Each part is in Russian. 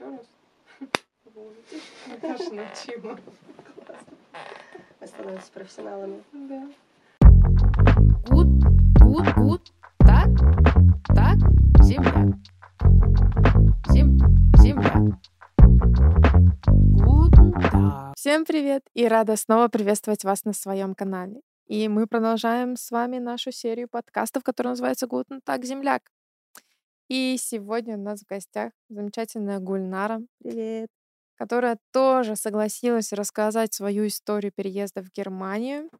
еще раз. Научила. Мы становимся профессионалами. Да. Gut, gut, gut. Так, так, земля. Зем, земля. Всем привет и рада снова приветствовать вас на своем канале. И мы продолжаем с вами нашу серию подкастов, которая называется «Гутен так, земляк». И сегодня у нас в гостях замечательная Гульнара, Привет. которая тоже согласилась рассказать свою историю переезда в Германию.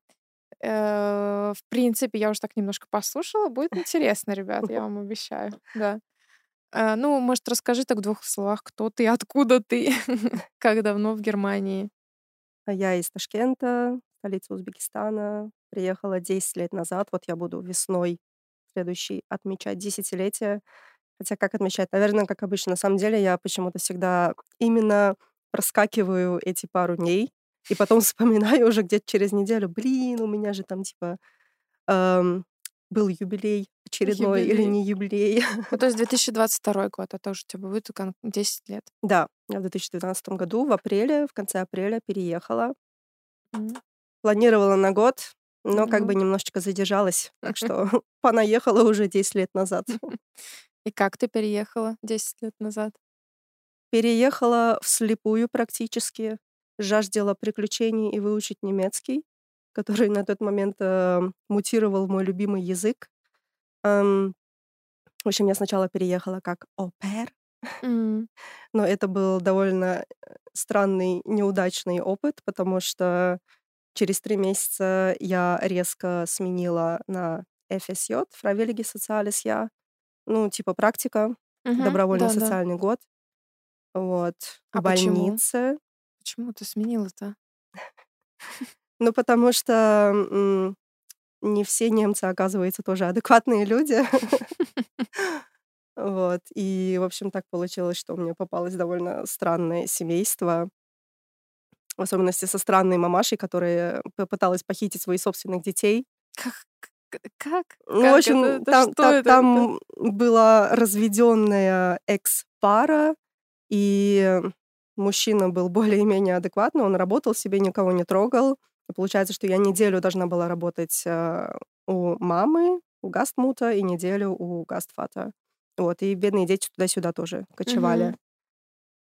Э, В принципе, я уже так немножко послушала. Будет интересно, ребят, я вам обещаю. Да. Э, Ну, может, расскажи так в двух словах, кто ты, откуда ты, как давно в Германии. А Я из Ташкента, столицы Узбекистана. Приехала 10 лет назад. Вот я буду весной следующий отмечать десятилетие. Хотя как отмечать? Наверное, как обычно. На самом деле я почему-то всегда именно проскакиваю эти пару дней и потом вспоминаю уже где-то через неделю. Блин, у меня же там типа эм, был юбилей очередной или Юбилей. не юбилей. Ну, то есть 2022 год, это уже тебе будет кон- 10 лет. Да, я в 2012 году в апреле, в конце апреля переехала. Мгм. Планировала на год, но как бы немножечко задержалась. Так что понаехала уже 10 лет назад. И как ты переехала 10 лет назад? Переехала вслепую практически. Жаждала приключений и выучить немецкий, который на тот момент э, мутировал мой любимый язык. Эм, в общем, я сначала переехала как опер, М, но это был довольно э, странный, неудачный опыт, потому что через три месяца я резко сменила на FSJ, Freiwillige Soziales Jahr, ну, типа практика, мгм, добровольный социальный год. Вот, А почему? больнице. Почему ты сменила-то? Ну, потому что не все немцы, оказывается, тоже адекватные люди. Вот. И, в общем, так получилось, что мне попалось довольно странное семейство. В особенности со странной мамашей, которая попыталась похитить своих собственных детей. Как? Как? Ну, Как в общем, это? Это там, та- это? там была разведенная экс-пара, и мужчина был более-менее адекватный, он работал себе, никого не трогал. И получается, что я неделю должна была работать э, у мамы, у гастмута, и неделю у гастфата. Вот, и бедные дети туда-сюда тоже кочевали. Мгм.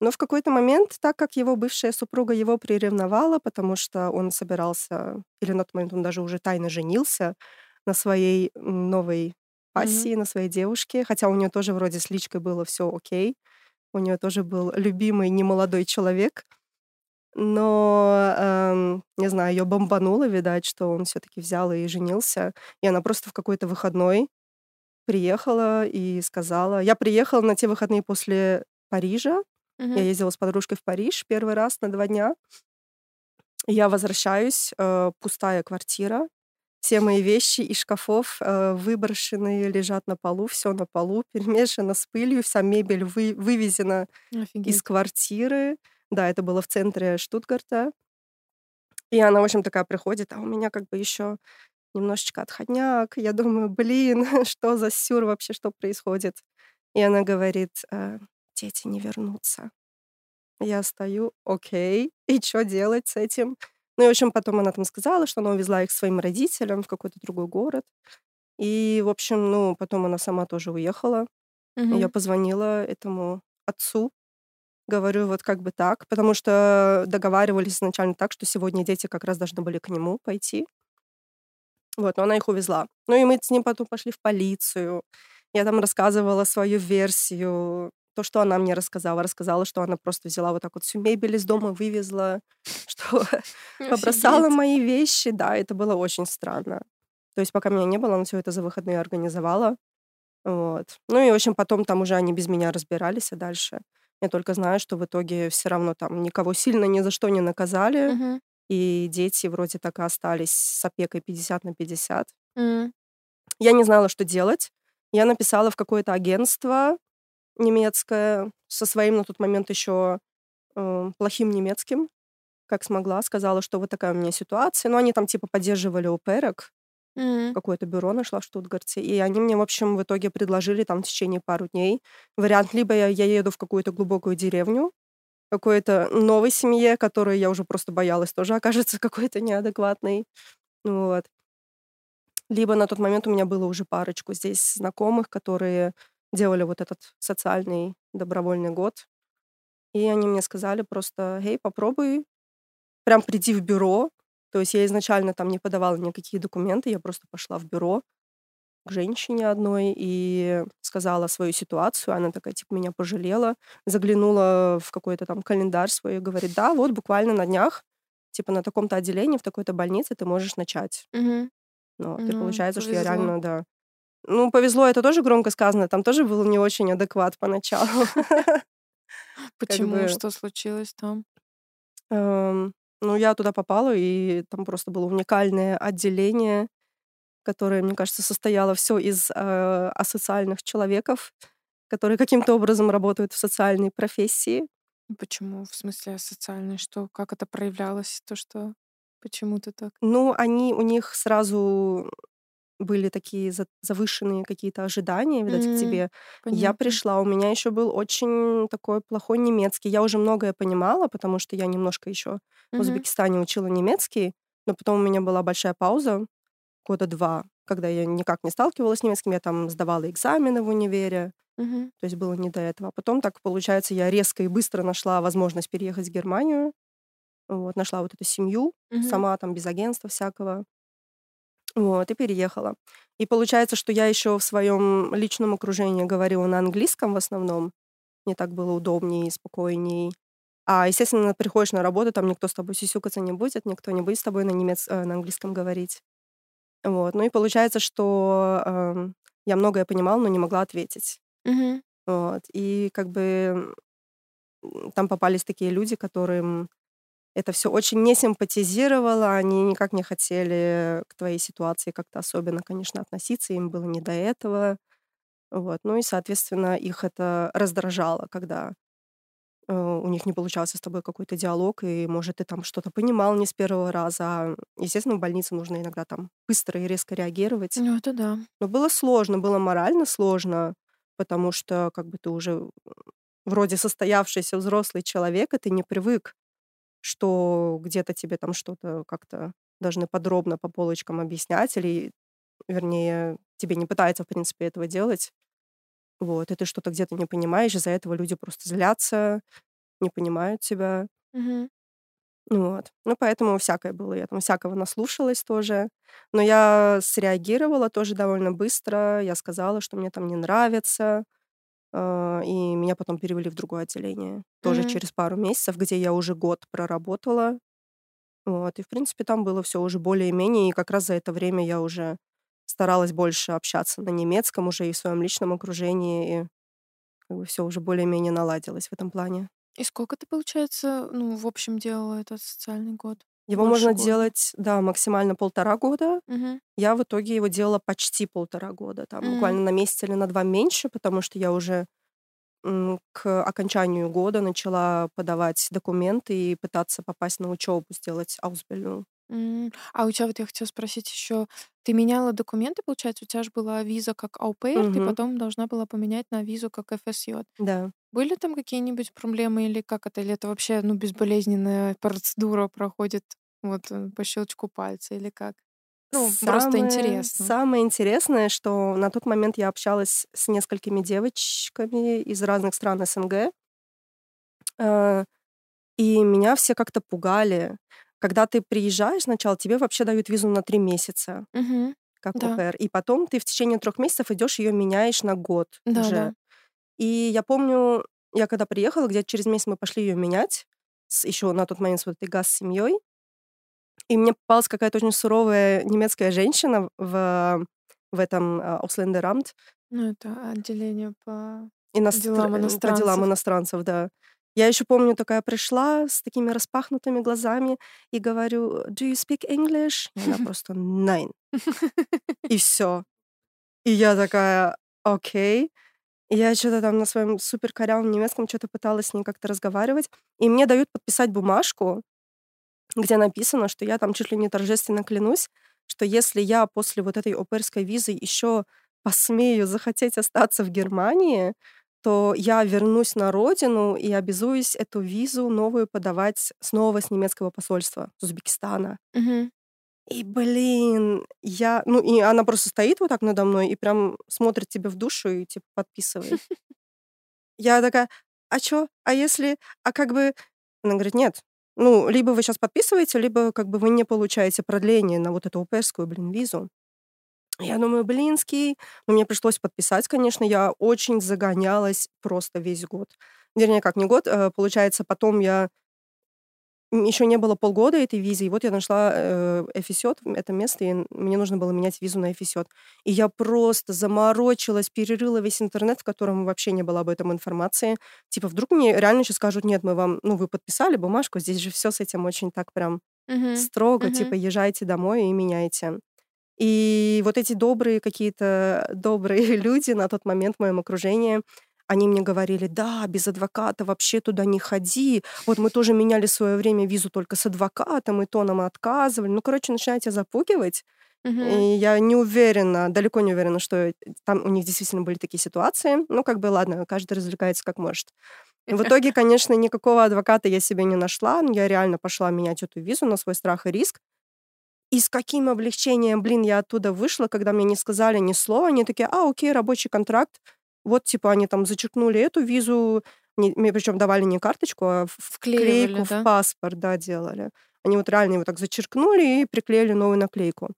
Но в какой-то момент, так как его бывшая супруга его приревновала, потому что он собирался, или на тот момент он даже уже тайно женился на своей новой пассии, на своей девушке, хотя у нее тоже вроде с личкой было все окей, у нее тоже был любимый немолодой человек, но, эм, не знаю, ее бомбануло, видать, что он все-таки взял и женился, и она просто в какой-то выходной приехала и сказала, я приехала на те выходные после Парижа, Мгм. я ездила с подружкой в Париж первый раз на два дня. Я возвращаюсь, э, пустая квартира. Все мои вещи из шкафов э, выброшенные лежат на полу, все на полу, перемешано с пылью, вся мебель вы- вывезена из Офигеть. квартиры. Да, это было в центре Штутгарта. И она, в общем, такая приходит, а у меня как бы еще немножечко отходняк. Я думаю, блин, что за сюр вообще, что происходит? И она говорит, «Э, дети не вернутся. Я стою, окей, и что делать с этим? Ну и, в общем, потом она там сказала, что она увезла их своим родителям в какой-то другой город. И, в общем, ну, потом она сама тоже уехала. И Я позвонила этому отцу, говорю, вот как бы так, потому что договаривались изначально так, что сегодня дети как раз должны были к нему пойти. Вот, но она их увезла. Ну и мы с ним потом пошли в полицию. Я там рассказывала свою версию, то, что она мне рассказала. Рассказала, что она просто взяла вот так вот всю мебель из дома, вывезла, что побросала мои вещи. Да, это было очень странно. То есть пока меня не было, она все это за выходные организовала. Вот. Ну и, в общем, потом там уже они без меня разбирались, а дальше я только знаю, что в итоге все равно там никого сильно ни за что не наказали, Мгм. и дети вроде так и остались с опекой 50 на 50. М. Я не знала, что делать. Я написала в какое-то агентство немецкое со своим на тот момент еще э, плохим немецким, как смогла. Сказала, что вот такая у меня ситуация. Но они там типа поддерживали оперок. М. Какое-то бюро нашла в Штутгарте. И они мне, в общем, в итоге предложили там в течение пару дней вариант. Либо я, я еду в какую-то глубокую деревню, какой-то новой семье, которую я уже просто боялась тоже окажется какой-то неадекватной. Вот. Либо на тот момент у меня было уже парочку здесь знакомых, которые делали вот этот социальный добровольный год. И они мне сказали просто, «Эй, попробуй, прям приди в бюро». То есть я изначально там не подавала никакие документы, я просто пошла в бюро к женщине одной и сказала свою ситуацию. Она такая, типа, меня пожалела, заглянула в какой-то там календарь свой и говорит, да, вот буквально на днях, типа, на таком-то отделении, в такой-то больнице ты можешь начать. Мгм. Ну, вот, и Ну, получается, что я повезло. реально, да. Ну, повезло, это тоже громко сказано, там тоже был не очень адекват поначалу. Почему? Что случилось там? Эм, Ну, я туда попала, и там просто было уникальное отделение, которое, мне кажется, состояло все из э, асоциальных человеков, которые каким-то образом работают в социальной профессии. Почему? В смысле социальное? Что? Как это проявлялось? То, что... Почему ты так? Ну, они, у них сразу были такие за- завышенные какие-то ожидания, видать, М, к тебе. Я Понятно. пришла, у меня еще был очень такой плохой немецкий. Я уже многое понимала, потому что я немножко еще в Мгм. Узбекистане учила немецкий, но потом у меня была большая пауза, года два, когда я никак не сталкивалась с немецким, я там сдавала экзамены в универе, Мгм. то есть было не до этого. А потом так, получается, я резко и быстро нашла возможность переехать в Германию, вот, нашла вот эту семью, Мгм. сама там без агентства всякого, вот, и переехала. И получается, что я еще в своем личном окружении говорила на английском в основном, мне так было удобнее и спокойней. А, естественно, приходишь на работу, там никто с тобой сисюкаться не будет, никто не будет с тобой на, немец... э, на английском говорить. Вот. Ну и получается, что эм, я многое понимала, но не могла ответить. Мгм. Вот. И как бы там попались такие люди, которым это все очень не симпатизировало, они никак не хотели к твоей ситуации как-то особенно, конечно, относиться, им было не до этого. Вот. Ну и, соответственно, их это раздражало, когда э, у них не получался с тобой какой-то диалог, и, может, ты там что-то понимал не с первого раза. А, Естественно, в больнице нужно иногда там быстро и резко реагировать. Ну, это да. Но было сложно, было морально сложно, потому что как бы ты уже вроде состоявшийся взрослый человек, и ты не привык, что где-то тебе там что-то как-то должны подробно по полочкам объяснять, или, вернее, тебе не пытаются, в принципе, этого делать. Вот, и ты что-то где-то не понимаешь, из-за этого люди просто злятся, не понимают тебя. Мгм. Вот. Ну, поэтому всякое было. Я там всякого наслушалась тоже. Но я среагировала тоже довольно быстро. Я сказала, что мне там не нравится. А, И меня потом перевели в другое отделение. Тоже Мгм. через пару месяцев, где я уже год проработала. Вот. И, в принципе, там было все уже более-менее. И как раз за это время я уже старалась больше общаться на немецком уже и в своем личном окружении. И как бы все уже более-менее наладилось в этом плане. И сколько ты, получается, ну, в общем, делала этот социальный год? Его Больше можно года. делать, да, максимально полтора года. Мгм. Я в итоге его делала почти полтора года, там М. буквально на месяц или на два меньше, потому что я уже к окончанию года начала подавать документы и пытаться попасть на учебу, сделать аусбильную. М. А у тебя вот я хотела спросить еще, ты меняла документы, получается, у тебя же была виза как аупейр, ты Мгм. потом должна была поменять на визу как ФСЙ. Да. Были там какие-нибудь проблемы или как это? Или это вообще, ну, безболезненная процедура проходит вот э, по щелчку пальца или как? Ну, просто Самое- интересно. Самое интересное, что на тот момент я общалась с несколькими девочками из разных стран СНГ, э, и меня все как-то пугали. Когда ты приезжаешь сначала, тебе вообще дают визу на три месяца. Мгм. как Да. ОПР. И потом ты в течение трех месяцев идешь ее меняешь на год Да, уже. да. И я помню, я когда приехала, где-то через месяц мы пошли ее менять, с, еще на тот момент с вот этой газ-семьей. И мне попалась какая-то очень суровая немецкая женщина в, в этом э, Ausländeramт, Ну, это отделение по... иностр- Делам э, по иностранцев. делам иностранцев, да. Я еще помню, такая пришла с такими распахнутыми глазами и говорю, do you speak English? И она просто, nein. И все. И я такая, окей. И я что-то там на своем супер корявом немецком что-то пыталась с ней как-то разговаривать. И мне дают подписать бумажку, где написано, что я там чуть ли не торжественно клянусь, что если я после вот этой оперской визы еще посмею захотеть остаться в Германии, то я вернусь на родину и обязуюсь эту визу новую подавать снова с немецкого посольства, с Узбекистана. Мгм. И, блин, я... Ну, и она просто стоит вот так надо мной и прям смотрит тебе в душу и, типа, подписывает. Я такая, а чё? А если... А как бы... Она говорит, нет. Ну, либо вы сейчас подписываете, либо как бы вы не получаете продление на вот эту ОПСскую, блин, визу. Я думаю, блинский. Но мне пришлось подписать, конечно. Я очень загонялась просто весь год. Вернее, как не год. э, Получается, потом я... Еще не было полгода этой визы, и вот я нашла э, Эфисет, это место, и мне нужно было менять визу на Эфисет. И я просто заморочилась, перерыла весь интернет, в котором вообще не было об этом информации. Типа, вдруг мне реально сейчас скажут, нет, мы вам, ну, вы подписали бумажку, здесь же все с этим очень так прям Мгм. строго, Мгм. типа, езжайте домой и меняйте. И вот эти добрые какие-то добрые люди на тот момент в моем окружении, они мне говорили, да, без адвоката вообще туда не ходи. Вот мы тоже меняли в свое время визу только с адвокатом, и то нам отказывали. Ну, короче, начинаете запугивать. Мгм. И я не уверена, далеко не уверена, что там у них действительно были такие ситуации. Ну, как бы, ладно, каждый развлекается как может. В итоге, конечно, никакого адвоката я себе не нашла. Я реально пошла менять эту визу на свой страх и риск. И с каким облегчением, блин, я оттуда вышла, когда мне не сказали ни слова. Они такие, а, окей, рабочий контракт. Вот, типа, они там зачеркнули эту визу, не- мне причем давали не карточку, а вклейку да? в паспорт, да, делали. Они вот реально его так зачеркнули и приклеили новую наклейку.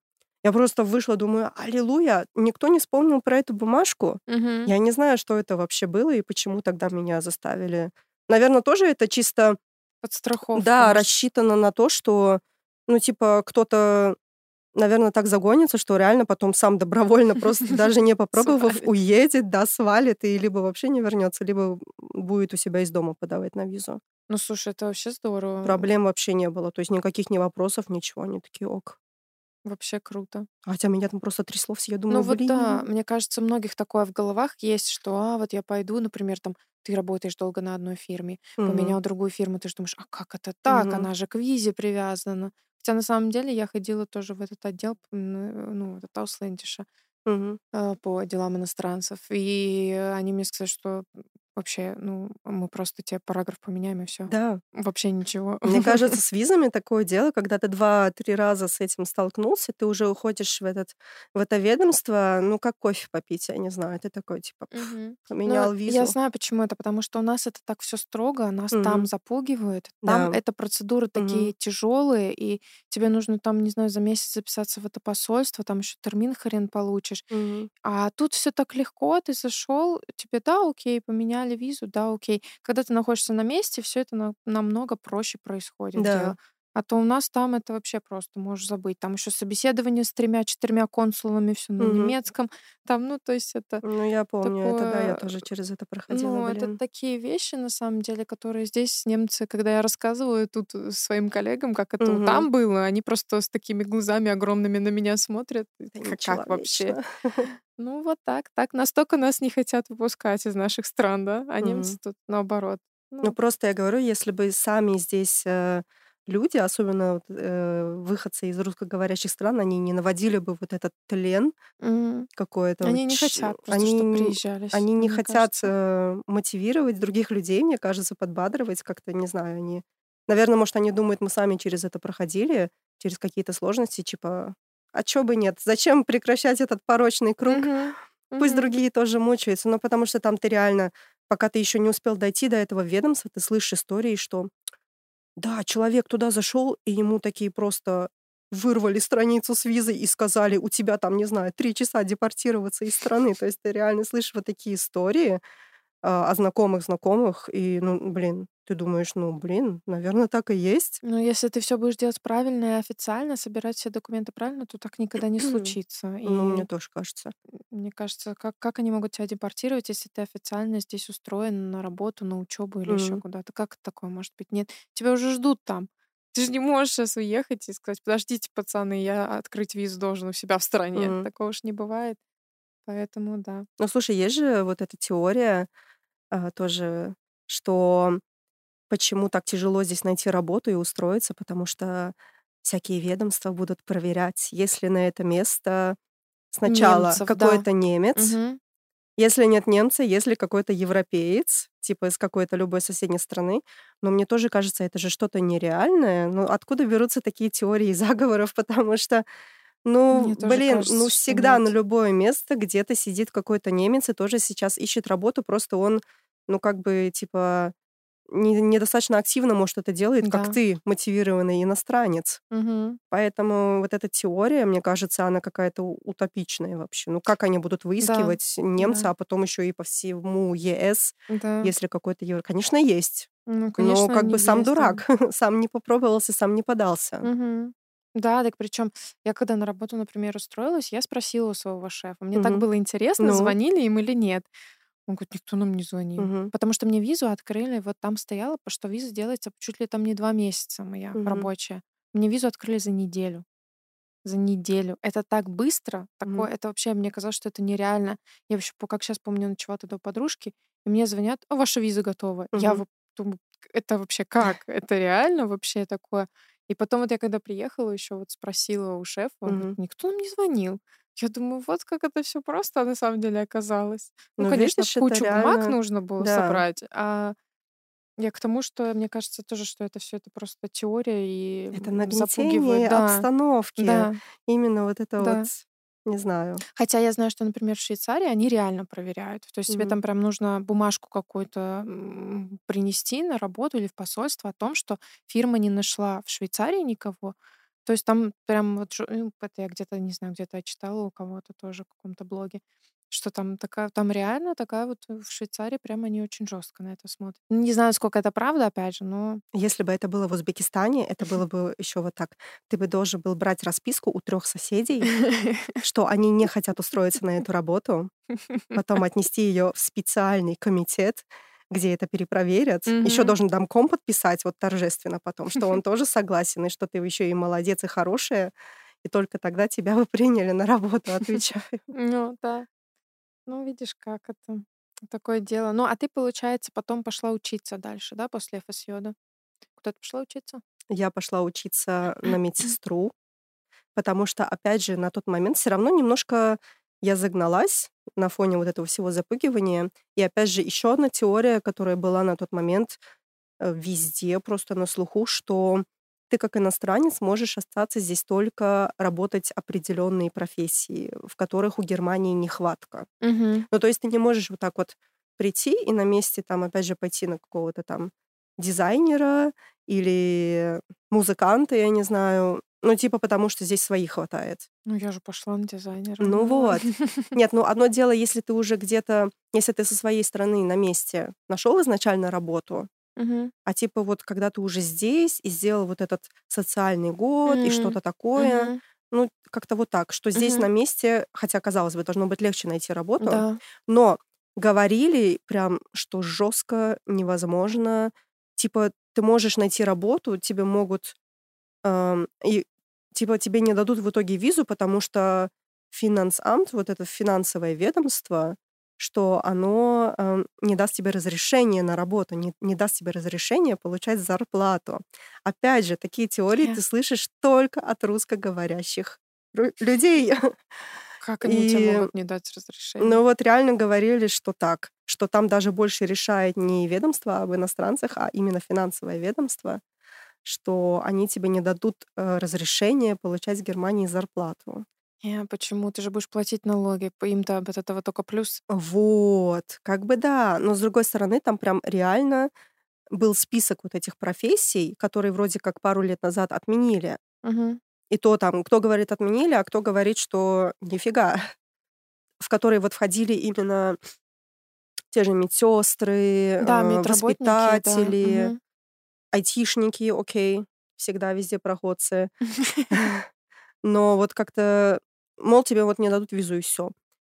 Я просто вышла, думаю, аллилуйя, никто не вспомнил про эту бумажку. Мгм. Я не знаю, что это вообще было и почему тогда меня заставили. Наверное, тоже это чисто, Подстраховка, да, рассчитано на то, что, ну, типа, кто-то, наверное, так загонится, что реально потом сам добровольно, просто даже не попробовав, уедет, да, свалит, и либо вообще не вернется, либо будет у себя из дома подавать на визу. Ну, слушай, это вообще здорово. Проблем вообще не было. То есть никаких ни вопросов, ничего. Они такие, ок. Вообще круто. Хотя меня там просто трясло все. Я Ну думаю, вот да, блин. мне кажется, у многих такое в головах есть, что, а, вот я пойду, например, там, ты работаешь долго на одной фирме, Мгм. поменял другую фирму, ты же думаешь, а как это так? Мгм. Она же к визе привязана. Хотя на самом деле я ходила тоже в этот отдел, м, ну, этот Ауслендиша, Мгм. э, по делам иностранцев. И они мне сказали, что вообще, ну, мы просто тебе параграф поменяем и все. Да. Вообще ничего. Мне кажется, с визами такое дело, когда ты два-три раза с этим столкнулся, ты уже уходишь в, этот, в это ведомство, ну, как кофе попить, я не знаю. Ты такой, типа, Мгм. поменял я визу. знаю, почему это, потому что у нас это так все строго, нас там Мгм. запугивают, там Да. это процедуры такие тяжелые, и тебе нужно там, не знаю, за месяц записаться в это посольство, там еще термин хрен получишь. Мгм. А тут все так легко, ты зашел, тебе да, окей, поменяли визу, да, окей. Когда ты находишься на месте, все это на- намного проще происходит Да. А то у нас там это вообще просто можешь забыть. Там еще собеседование с тремя-четырьмя консулами, все на Мгм. немецком. Там, ну, то есть это Ну, я помню, это да, я такое, тоже через это проходила, ну, это блин. такие вещи, на самом деле, которые здесь немцы, когда я рассказываю тут э, своим коллегам, как это Мгм. там было, они просто с такими глазами огромными на меня смотрят. Это Как, как вообще? Ну, вот так, так. Настолько нас не хотят выпускать из наших стран, да? А немцы тут наоборот. Ну, Ну, просто я говорю, если бы сами здесь э, люди, особенно вот, э, выходцы из русскоговорящих стран, они не наводили бы вот этот тлен м, какой-то, вот они не ч- хотят просто, они, чтобы приезжали, они не хотят э, мотивировать других людей, мне кажется, подбадривать как-то, не знаю, они... Наверное, может, они думают, мы сами через это проходили, через какие-то сложности, типа, а чё бы нет? Зачем прекращать этот порочный круг? Мгм, Пусть мгм. другие тоже мучаются, но потому что там ты реально, пока ты еще не успел дойти до этого ведомства, ты слышишь истории, что да, человек туда зашел, и ему такие просто вырвали страницу с визой и сказали, у тебя там, не знаю, три часа депортироваться из страны. То есть ты реально слышишь вот такие истории о знакомых знакомых, и, ну, блин, ты думаешь, ну, блин, наверное, так и есть. Ну, если ты все будешь делать правильно и официально, собирать все документы правильно, то так никогда не случится. Ну, мне И тоже кажется. мне кажется, как, как они могут тебя депортировать, если ты официально здесь устроен на работу, на учебу или еще Мгм. куда-то? Как такое может быть? Нет, тебя уже ждут там. Ты же не можешь сейчас уехать и сказать, подождите, пацаны, я открыть визу должен у себя в стране. Мгм. Такого уж не бывает. Поэтому да. Ну, слушай, есть же вот эта теория а, тоже, что почему так тяжело здесь найти работу и устроиться, потому что всякие ведомства будут проверять, если на это место сначала Немцев, да. какой-то немец, Мгм. если нет немца, если какой-то европеец, типа из какой-то любой соседней страны. Но мне тоже кажется, это же что-то нереальное. Ну, откуда берутся такие теории заговоров? Потому что, ну, Мне блин, кажется, ну, всегда на любое место где-то сидит какой-то немец и тоже сейчас ищет работу, просто он, ну, как бы, типа, не- недостаточно активно, может, это делает, как Да. ты, мотивированный иностранец. Мгм. Поэтому вот эта теория, мне кажется, она какая-то утопичная вообще. Ну, как они будут Да, выискивать немца, да, а потом еще и по всему ЕС, да. если какой-то евро? Конечно, есть. Ну, Но конечно, как бы они сам есть, да. дурак. Сам не попробовался, сам не подался. Мгм. Да, так причем я когда на работу, например, устроилась, я спросила у своего шефа. Мне так Мгм. было интересно, Ну? звонили им или нет. Он говорит, никто нам не звонил. Мгм. Потому что мне визу открыли, вот там потому что виза делается чуть ли там не два месяца моя Мгм. рабочая. Мне визу открыли за неделю. За неделю. Это так быстро, такое, это вообще, мне казалось, что это нереально. Я вообще, как сейчас помню, ночевала тогда у подружки, и мне звонят, а ваша виза готова. Я Мгм. вот думаю, это вообще как? Это реально вообще такое? И потом вот я когда приехала, еще вот спросила у шефа, он говорит, никто нам не звонил. Я думаю, вот как это все просто на самом деле оказалось. Ну, Ну, конечно, видишь, кучу бумаг реально... нужно было Да. собрать, а я к тому, что мне кажется тоже, что это все это просто теория и Это нагнетение. Да, обстановки. да, Именно вот это да. вот, не знаю. Хотя я знаю, что, например, в Швейцарии они реально проверяют. То есть тебе Мгм. там прям нужно бумажку какую-то принести на работу или в посольство о том, что фирма не нашла в Швейцарии никого. То есть там прям вот жё- ну, это я где-то, не знаю, где-то читала у кого-то тоже в каком-то блоге, что там такая, там реально такая вот в Швейцарии прям они очень жестко на это смотрят. Не знаю, сколько это правда, опять же, но Если бы это было в Узбекистане, это было бы еще вот так. Ты бы должен был брать расписку у трех соседей, что они не хотят устроиться на эту работу, потом отнести ее в специальный комитет, где это перепроверят. Еще Мгм. должен домком подписать вот торжественно потом, что он тоже согласен, и что ты еще и молодец, и хорошая, и только тогда тебя бы приняли на работу, отвечаю. Ну, да. Ну, видишь, как это такое дело. Ну, а ты, получается, потом пошла учиться дальше, да, после ФСЮ, да? Куда ты пошла учиться? Я пошла учиться на медсестру, потому что, опять же, на тот момент все равно немножко я загналась на фоне вот этого всего запугивания. И опять же, еще одна теория, которая была на тот момент э, везде, просто на слуху, что ты как иностранец можешь остаться здесь только работать определенные профессии, в которых у Германии нехватка. Мгм. Ну, то есть ты не можешь вот так вот прийти и на месте там, опять же, пойти на какого-то там дизайнера или музыканта, я не знаю. Ну, типа, потому что здесь своих хватает. Ну, я же пошла на дизайнера. Ну вот. Нет, ну одно дело, если ты уже где-то, если ты со своей стороны на месте нашел изначально работу, а типа вот когда ты уже здесь и сделал вот этот социальный год и что-то такое, ну, как-то вот так, что здесь на месте, хотя, казалось бы, должно быть легче найти работу, Да. но говорили прям, что жестко, невозможно. Типа, ты можешь найти работу, тебе могут... и, типа, тебе не дадут в итоге визу, потому что финансамт, вот это финансовое ведомство, что оно эм, не даст тебе разрешение на работу, не, не даст тебе разрешение получать зарплату. Опять же, такие теории Я- ты слышишь только от русскоговорящих ру- людей. Как они тебе И могут не дать разрешение? ну вот реально говорили, что так, что там даже больше решает не ведомство об иностранцах, а именно финансовое ведомство, что они тебе не дадут э, разрешение получать в Германии зарплату. Не, почему? Ты же будешь платить налоги. Им-то от этого только плюс. Вот, как бы да. Но с другой стороны, там прям реально был список вот этих профессий, которые вроде как пару лет назад отменили. Мгм. И то там, кто говорит отменили, а кто говорит, что нифига, в которые вот входили именно те же медсестры, Да, э, медработники, да. воспитатели, Мгм. Айтишники, окей, всегда везде проходцы. Но вот как-то, мол, тебе вот не дадут визу и все.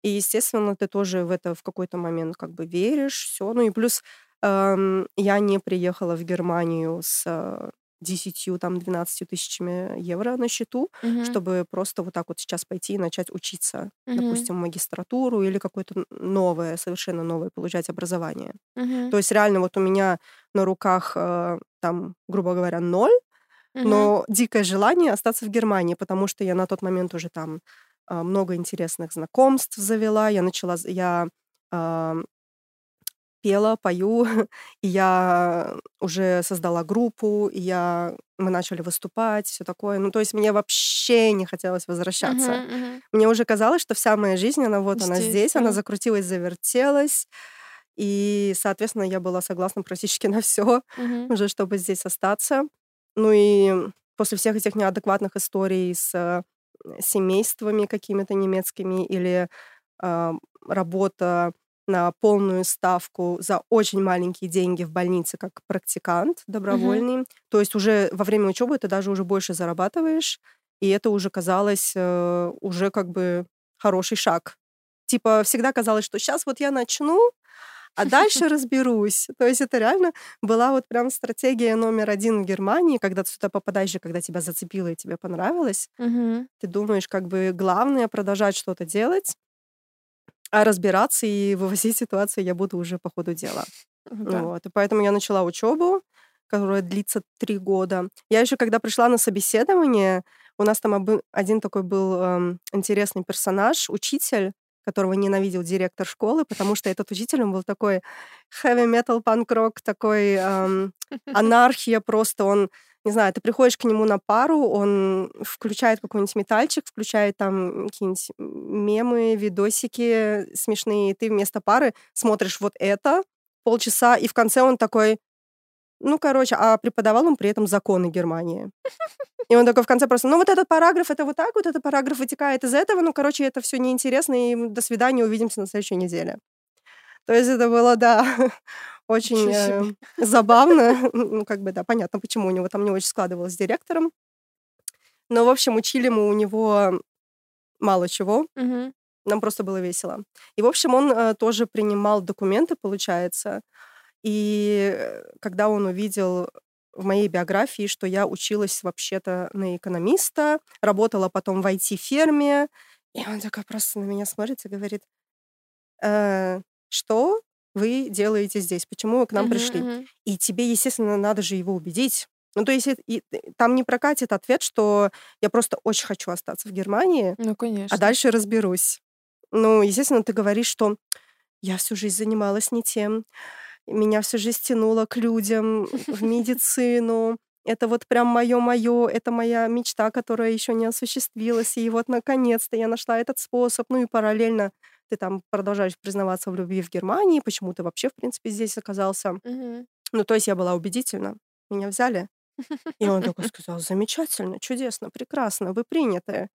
И, естественно, ты тоже в это в какой-то момент как бы веришь, все. Ну и плюс эм, я не приехала в Германию с э, 10, там, 12 тысячами евро на счету, Мгм. чтобы просто вот так вот сейчас пойти и начать учиться, Мгм. допустим, магистратуру или какое-то новое, совершенно новое получать образование. Мгм. То есть реально вот у меня на руках э, там, грубо говоря, ноль, Мгм. но дикое желание остаться в Германии, потому что я на тот момент уже там а, много интересных знакомств завела. Я начала, я а, пела, пою, и я уже создала группу, и я, мы начали выступать, все такое. Ну, то есть мне вообще не хотелось возвращаться. Мгм, мгм. Мне уже казалось, что вся моя жизнь, она вот она Здесь, она закрутилась, завертелась. И, соответственно, я была согласна практически на все Мгм. уже, чтобы здесь остаться. Ну и после всех этих неадекватных историй с э, семействами какими-то немецкими или а, работа на полную ставку за очень маленькие деньги в больнице как практикант добровольный. То есть уже во время учебы ты даже уже больше зарабатываешь, и это уже казалось э, уже как бы хороший шаг. Типа всегда казалось, что сейчас вот я начну, а дальше разберусь. То есть это реально была вот прям стратегия номер один в Германии, когда ты сюда попадаешь, и когда тебя зацепило и тебе понравилось, Мгм. ты думаешь, как бы главное продолжать что-то делать, а разбираться и вывозить ситуацию я буду уже по ходу дела. Да. Вот. И поэтому я начала учебу, которая длится три года. Я еще, когда пришла на собеседование, у нас там один такой был эм, интересный персонаж, учитель, которого ненавидел директор школы, потому что этот учитель, он был такой heavy metal rock, такой эм, анархия просто, он не знаю, ты приходишь к нему на пару, он включает какой-нибудь метальчик, включает там какие-нибудь мемы, видосики смешные, и ты вместо пары смотришь вот это полчаса, и в конце он такой, ну, короче, а преподавал он при этом законы Германии. И он такой в конце просто, ну, вот этот параграф, это вот так, вот этот параграф вытекает из этого, ну, короче, это все неинтересно, и до свидания, увидимся на следующей неделе. То есть это было, да, очень э, забавно. Ну, как бы, да, понятно, почему у него там не очень складывалось с директором. Но, в общем, учили мы у него мало чего. Нам просто было весело. И, в общем, он э, тоже принимал документы, получается. И э, когда он увидел в моей биографии, что я училась вообще-то на экономиста, работала потом в IT-ферме, и он такой просто на меня смотрит и говорит, «Э, что вы делаете здесь? Почему вы к нам Мгм, пришли? мгм. И тебе, естественно, надо же его убедить. Ну, то есть это- и- и там не прокатит ответ, что я просто очень хочу остаться в Германии, Ну, а конечно. дальше разберусь. Ну, естественно, ты говоришь, что я всю жизнь занималась не тем, меня всю жизнь тянуло к людям, в медицину. Это вот прям мое-мое, это моя мечта, которая еще не осуществилась. И вот наконец-то я нашла этот способ. Ну и параллельно ты там продолжаешь признаваться в любви в Германии, почему ты вообще, в принципе, здесь оказался. Мгм. Ну, то есть я была убедительна. Меня взяли. И он такой сказал, замечательно, чудесно, прекрасно, вы приняты.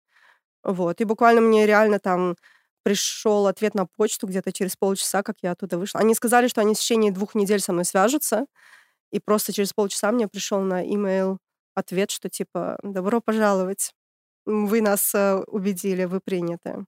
Вот. И буквально мне реально там пришел ответ на почту где-то через полчаса, как я оттуда вышла. Они сказали, что они в течение двух недель со мной свяжутся, и просто через полчаса мне пришел на имейл ответ, что типа «Добро пожаловать, вы нас э, убедили, вы приняты».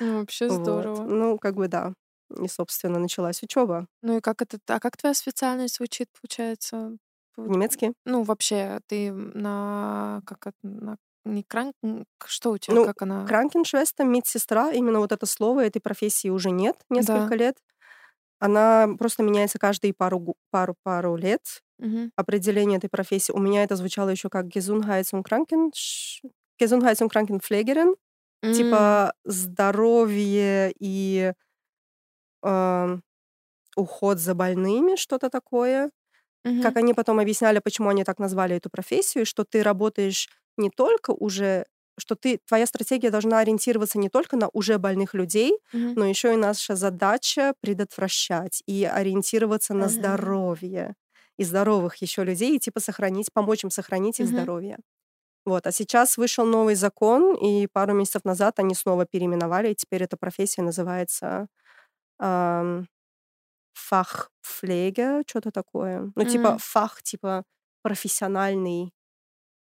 Ну, вообще Вот. здорово. Ну, как бы да. И, собственно, началась учеба. Ну и как это, а как твоя специальность звучит, получается? Вот, По-немецки. Ну, вообще, ты на, как это, на, не кранк, м, что у тебя, Ну, как она? Кранкеншвестер, медсестра, именно вот это слово этой профессии уже нет несколько Да. лет. Она просто меняется каждые пару, пару, пару лет. Мгм. Определение этой профессии. У меня это звучало еще как Gesundheits- und Kranken... Gesundheits- und Krankenpflegerin. М, Типа здоровье и эм, уход за больными, что-то такое. мгм. Как они потом объясняли, почему они так назвали эту профессию, что ты работаешь не только уже, что ты, твоя стратегия должна ориентироваться не только на уже больных людей, Мгм. но еще и наша задача предотвращать и ориентироваться на Ага. здоровье и здоровых еще людей, и типа сохранить, помочь им сохранить их Мгм. здоровье. Вот. А сейчас вышел новый закон, и пару месяцев назад они снова переименовали, и теперь эта профессия называется ам, фахпфлеге, что-то такое. Ну, типа М. фах, типа профессиональный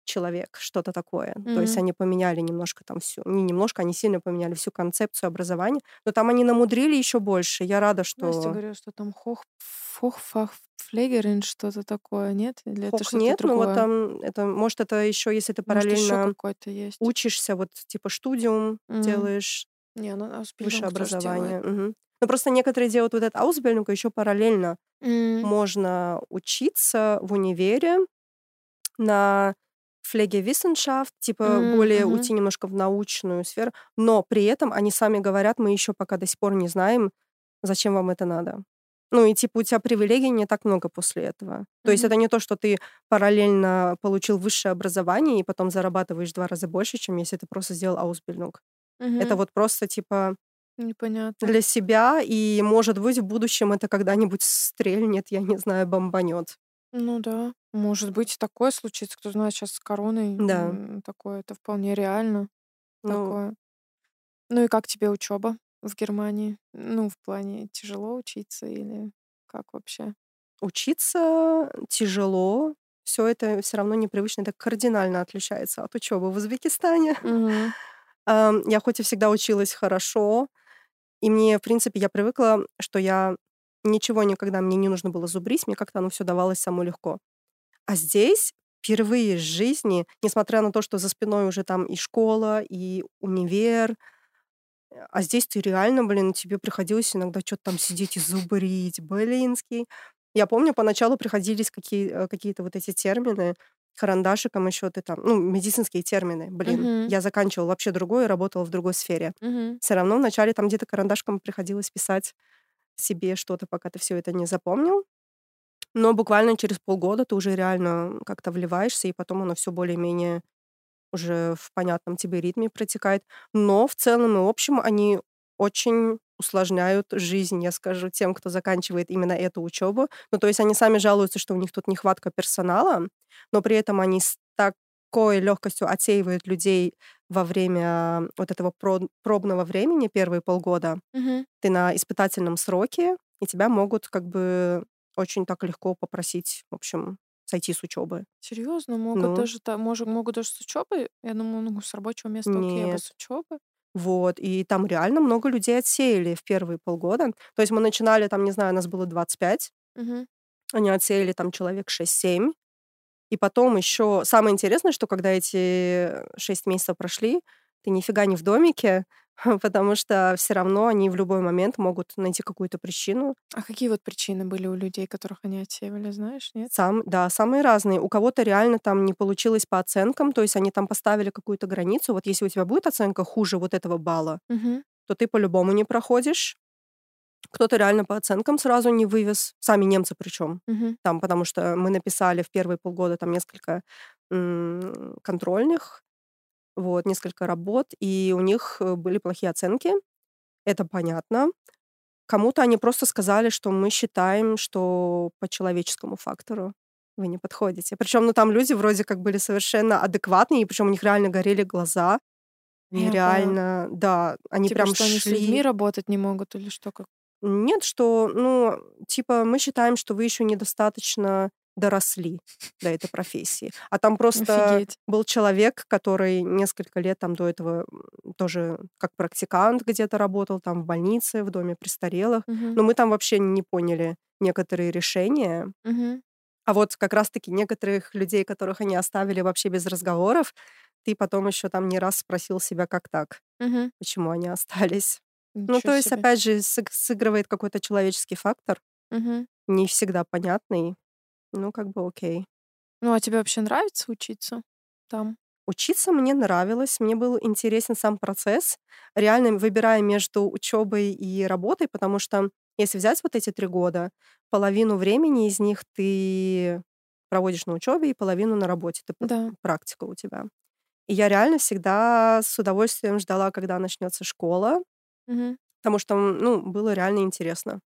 человек, что-то такое. То есть они поменяли немножко там всю, не немножко, они сильно поменяли всю концепцию образования, но там они намудрили еще больше. Я рада, Настя что говорила, что там хох, хохфахфлегерин, что-то такое, нет? Или это Хох что-то нет, но вот другое? там это, может, это еще, если ты Может, параллельно какой-то есть? учишься, вот типа студиум М. делаешь, Не, ну а высшее образование. Мгм. Ну, просто некоторые делают вот этот Ausbildung еще параллельно. М, Можно учиться в универе на Pflegewissenschaft, типа М, более мгм. уйти немножко в научную сферу, но при этом они сами говорят, мы еще пока до сих пор не знаем, зачем вам это надо. Ну и типа у тебя привилегий не так много после этого. То есть это не то, что ты параллельно получил высшее образование и потом зарабатываешь в два раза больше, чем если ты просто сделал Ausbildung. Это Мгм. вот просто типа Непонятно. для себя, и, может быть, в будущем это когда-нибудь стрельнет, я не знаю, бомбанет. Ну да, может быть, такое случится. Кто знает, сейчас с короной Да. такое, это вполне реально. Ну, Такое. Ну и как тебе учеба в Германии? Ну, в плане тяжело учиться или как вообще? учиться тяжело, все это все равно непривычно, это кардинально отличается от учебы в Узбекистане. Ам, Я хоть и всегда училась хорошо, и мне, в принципе, я привыкла, что я ничего никогда мне не нужно было зубрить, мне как-то оно все давалось само легко. А здесь впервые в жизни, несмотря на то, что за спиной уже там и школа, и универ, а здесь ты реально, блин, тебе приходилось иногда что-то там сидеть и зубрить, блинский. Я помню, поначалу приходились какие, э, какие-то вот эти термины, карандашиком еще ты там, ну, медицинские термины, блин. Мгм. Я заканчивала вообще другое, работала в другой сфере. Мгм. Все равно вначале там где-то карандашком приходилось писать себе что-то, пока ты все это не запомнил. Но буквально через полгода ты уже реально как-то вливаешься, и потом оно все более-менее уже в понятном тебе ритме протекает. Но в целом и общем они очень усложняют жизнь, я скажу, тем, кто заканчивает именно эту учебу. Ну, то есть они сами жалуются, что у них тут нехватка персонала, но при этом они с такой легкостью отсеивают людей во время вот этого про- пробного времени, первые полгода. Мгм. Ты на испытательном сроке, и тебя могут как бы очень так легко попросить, в общем, сойти с учебы. Серьезно, могут Ну, даже может, могут даже с учебы? Я думаю, ну, с рабочего места окей, а нет. с учебы? Вот, и там реально много людей отсеяли в первые полгода. То есть мы начинали, там, не знаю, нас было 25, Мгм. они отсеяли там человек 6-7. И потом еще самое интересное, что когда эти 6 месяцев прошли, ты нифига не в домике, потому что все равно они в любой момент могут найти какую-то причину. А какие вот причины были у людей, которых они отсеивали, знаешь, нет? Сам, да, самые разные. У кого-то реально там не получилось по оценкам, то есть они там поставили какую-то границу. Вот если у тебя будет оценка хуже вот этого балла, Мгм. то ты по-любому не проходишь. Кто-то реально по оценкам сразу не вывез, сами немцы причем. Мгм. Там, потому что мы написали в первые полгода там несколько контрольных, вот, несколько работ, и у них э, были плохие оценки. Это понятно. Кому-то они просто сказали, что мы считаем, что по человеческому фактору вы не подходите. Причем, ну, там люди вроде как были совершенно адекватные, и причем у них реально горели глаза. Они Это реально, да, они типа, прям что они с людьми шли. работать не могут или что? Как? Нет, что, ну, типа, мы считаем, что вы еще недостаточно доросли до этой профессии. А там просто Офигеть. был человек, который несколько лет там до этого тоже как практикант где-то работал, там в больнице, в доме престарелых. Мгм. Но мы там вообще не поняли некоторые решения. Мгм. А вот как раз-таки некоторых людей, которых они оставили вообще без разговоров, ты потом еще там не раз спросил себя, как так, Мгм. почему они остались. Ну, Ничего то есть, себе. опять же, сыг- сыгрывает какой-то человеческий фактор, Мгм. не всегда понятный. Ну, как бы окей. Ну, а тебе вообще нравится учиться там? Учиться мне нравилось, мне был интересен сам процесс, реально выбирая между учебой и работой, потому что если взять вот эти три года, половину времени из них ты проводишь на учебе и половину на работе, п- Да. практика у тебя. И я реально всегда с удовольствием ждала, когда начнется школа, Мгм. потому что, ну, было реально интересно,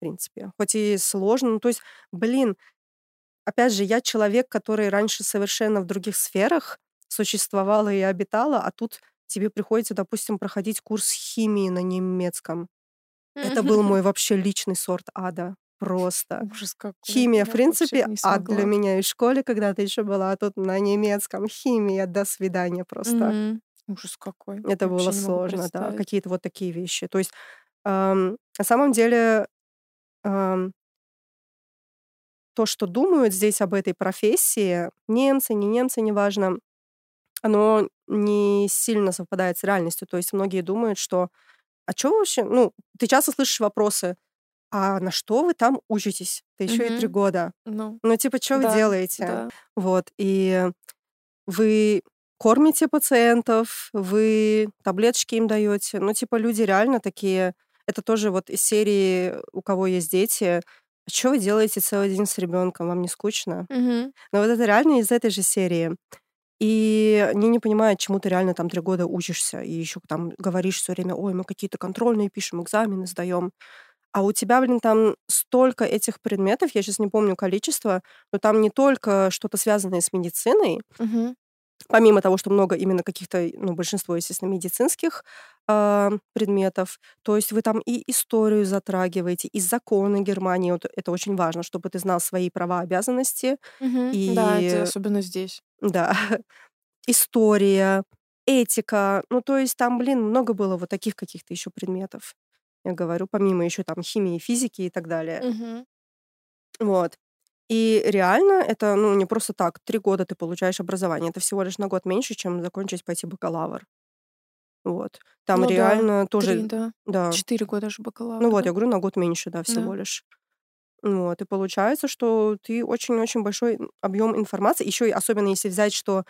в принципе. Хоть и сложно, ну, то есть, блин, опять же, я человек, который раньше совершенно в других сферах существовала и обитала, а тут тебе приходится, допустим, проходить курс химии на немецком. Это был мой вообще личный сорт ада. Просто. Ужас какой. Химия, в Я вообще принципе, ад для меня и в школе когда-то еще была, а тут на немецком. Химия, до свидания просто. Мгм. Ужас какой. Это было не могу сложно, да. Какие-то вот такие вещи. То есть, ам, на самом деле, то, что думают здесь об этой профессии, немцы, не немцы, неважно, оно не сильно совпадает с реальностью. То есть многие думают, что а что вообще... Ну, ты часто слышишь вопросы, а на что вы там учитесь? Это еще и три года. Ну, Ну, типа, что вы да, делаете? да. Вот, и вы кормите пациентов, вы таблеточки им даете. Ну, типа, люди реально такие... Это тоже вот из серии «У кого есть дети», что вы делаете целый день с ребенком? Вам не скучно? Мгм. Но вот это реально из этой же серии. И они не понимают, чему ты реально там три года учишься, и еще там говоришь все время, ой, мы какие-то контрольные пишем, экзамены сдаем. А у тебя, блин, там столько этих предметов, я сейчас не помню количество, но там не только что-то связанное с медициной, Мгм. помимо того, что много именно каких-то, ну, большинство, естественно, медицинских а, предметов, то есть вы там и историю затрагиваете, и законы Германии, вот это очень важно, чтобы ты знал свои права, обязанности, Мгм. и Да, это особенно здесь. да, история, этика. Ну, то есть там, блин, много было вот таких каких-то еще предметов. Я говорю, помимо еще там химии, физики и так далее. Мгм. Вот. И реально это, ну, не просто так. Три года ты получаешь образование. Это всего лишь на год меньше, чем закончить пойти бакалавр. Вот. Там Ну да, реально три, тоже, да. да. Четыре года же Ну бакалавра, вот, да? я говорю, на год меньше, да, всего Да. лишь. Вот. И получается, что ты очень-очень большой объем информации. Еще и особенно если взять, что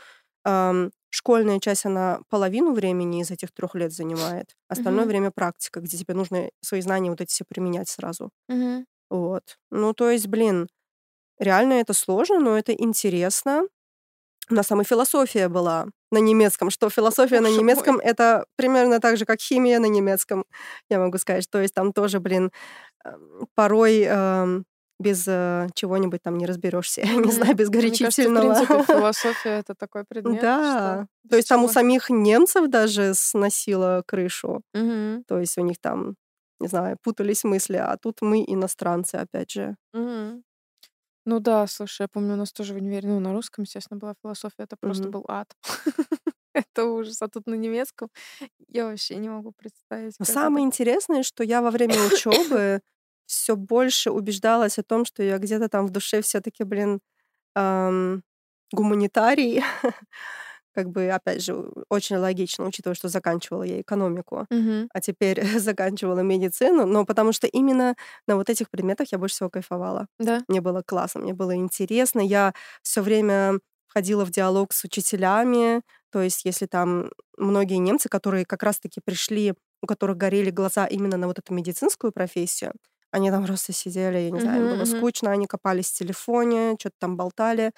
ам, школьная часть, она половину времени из этих трех лет занимает. Остальное Мгм. время практика, где тебе нужно свои знания вот эти все применять сразу. Мгм. Вот. Ну, то есть, блин, реально это сложно, но это интересно. У нас там и философия была на немецком, что философия на Боже немецком мой. это примерно так же, как химия на немецком, я могу сказать. То есть там тоже, блин, эм, порой эм, без э, чего-нибудь там не разберешься, я не знаю, без Мне кажется, в горячительного. принципе, философия это такой предмет, Да. То есть там у самих немцев даже сносило крышу. То есть у них там, не знаю, путались мысли, а тут мы иностранцы, опять же. Ну да, слушай, я помню, у нас тоже в универе, ну, на русском, естественно, была философия, это просто Мгм. был ад. Это ужас. А тут на немецком я вообще не могу представить, Но как самое это. интересное, что я во время учебы все больше убеждалась о том, что я где-то там в душе все-таки, блин, ам, гуманитарий. Как бы, опять же, очень логично, учитывая, что заканчивала я экономику, Мгм. а теперь заканчивала медицину, но потому что именно на вот этих предметах я больше всего кайфовала. Да? Мне было классно, мне было интересно. Я все время входила в диалог с учителями. То есть, если там многие немцы, которые как раз-таки пришли, у которых горели глаза именно на вот эту медицинскую профессию, они там просто сидели, я не знаю, им было скучно, они копались в телефоне, что-то там болтали.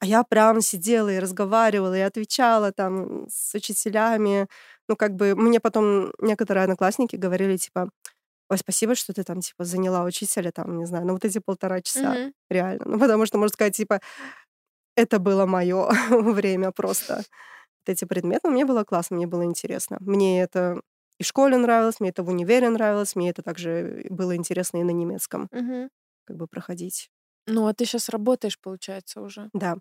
А я прям сидела и разговаривала, и отвечала там с учителями. Ну, как бы мне потом некоторые одноклассники говорили, типа, ой, спасибо, что ты там, типа, заняла учителя, там, не знаю, на вот эти полтора часа. Мгм. Реально. Ну, потому что, можно сказать, типа, это было мое время просто. Вот эти предметы. Мне было классно, мне было интересно. Мне это и в школе нравилось, мне это в универе нравилось, мне это также было интересно и на немецком Мгм. как бы проходить. Ну, а ты сейчас работаешь, получается, уже. Да,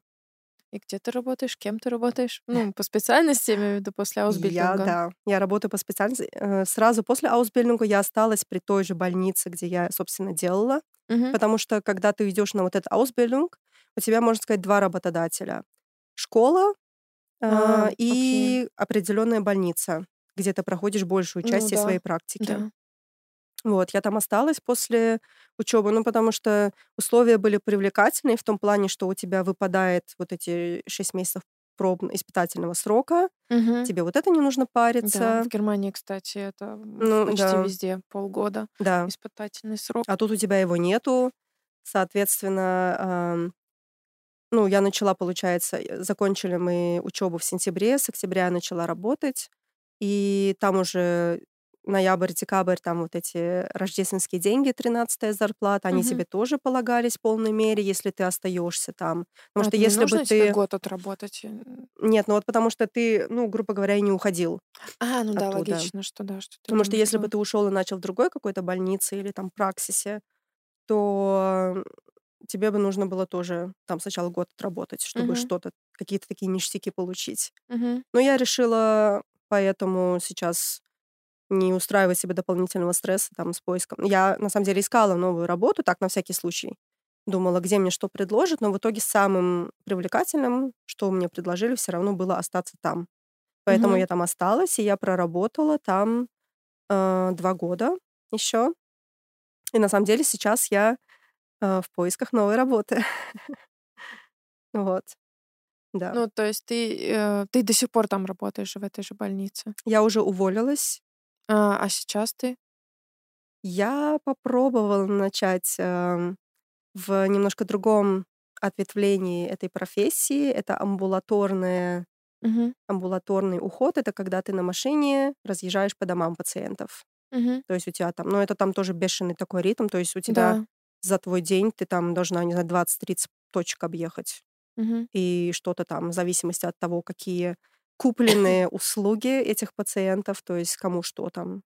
И где ты работаешь? Кем ты работаешь? Ну, по специальности, я имею в виду, после я, аусбильдинга. да, я работаю по специальности. Э, Сразу после аусбильдинга я осталась при той же больнице, где я, собственно, делала, Мгм. потому что когда ты идешь на вот этот аусбильдинг, у тебя, можно сказать, два работодателя. Школа А, а, окей. и определенная больница, где ты проходишь большую Ну часть своей да, практики. да. Вот, я там осталась после учебы, ну, потому что условия были привлекательные в том плане, что у тебя выпадает вот эти шесть месяцев пробно испытательного срока, Мгм. тебе вот это не нужно Да, париться. в Германии, кстати, это Ну, почти да, везде полгода да. испытательный срок. А тут у тебя его нету, соответственно, ну, я начала, получается, э, закончили мы учебу в сентябре, с октября я начала работать, и там уже ноябрь, декабрь, там вот эти рождественские деньги, 13 зарплата, они Мгм. тебе тоже полагались в полной мере, если ты остаешься там. Потому А что если бы нужно тебе ты... год отработать? э? Нет, ну вот потому что ты, ну, грубо говоря, и не уходил А, ну да, оттуда. логично, что да, что Потому что если бы ты ушел и начал в другой какой-то больнице или там праксисе, то тебе бы нужно было тоже там сначала год отработать, чтобы Мгм. что-то, какие-то такие ништяки получить. Мгм. Но я решила поэтому сейчас не устраивать себе дополнительного стресса там с поиском. Я на самом деле искала новую работу, так на всякий случай. Думала, где мне что предложат, но в итоге самым привлекательным, что мне предложили, все равно было остаться там. Поэтому Мгм. я там осталась, и я проработала там э, два года еще. И на самом деле сейчас я э, в поисках новой работы. Вот. Да. Ну, то есть ты, э, ты до сих пор там работаешь в этой же больнице? Я уже уволилась. А, а сейчас ты? Я попробовала начать эм, в немножко другом ответвлении этой профессии. Это амбулаторное, Мгм. амбулаторный уход. Это когда ты на машине разъезжаешь по домам пациентов. Мгм. То есть у тебя там, ну это там тоже бешеный такой ритм. То есть у тебя Да. за твой день ты там должна, не знаю, 20-30 точек объехать. Мгм. И что-то там в зависимости от того, какие купленные услуги этих пациентов, то есть кому что там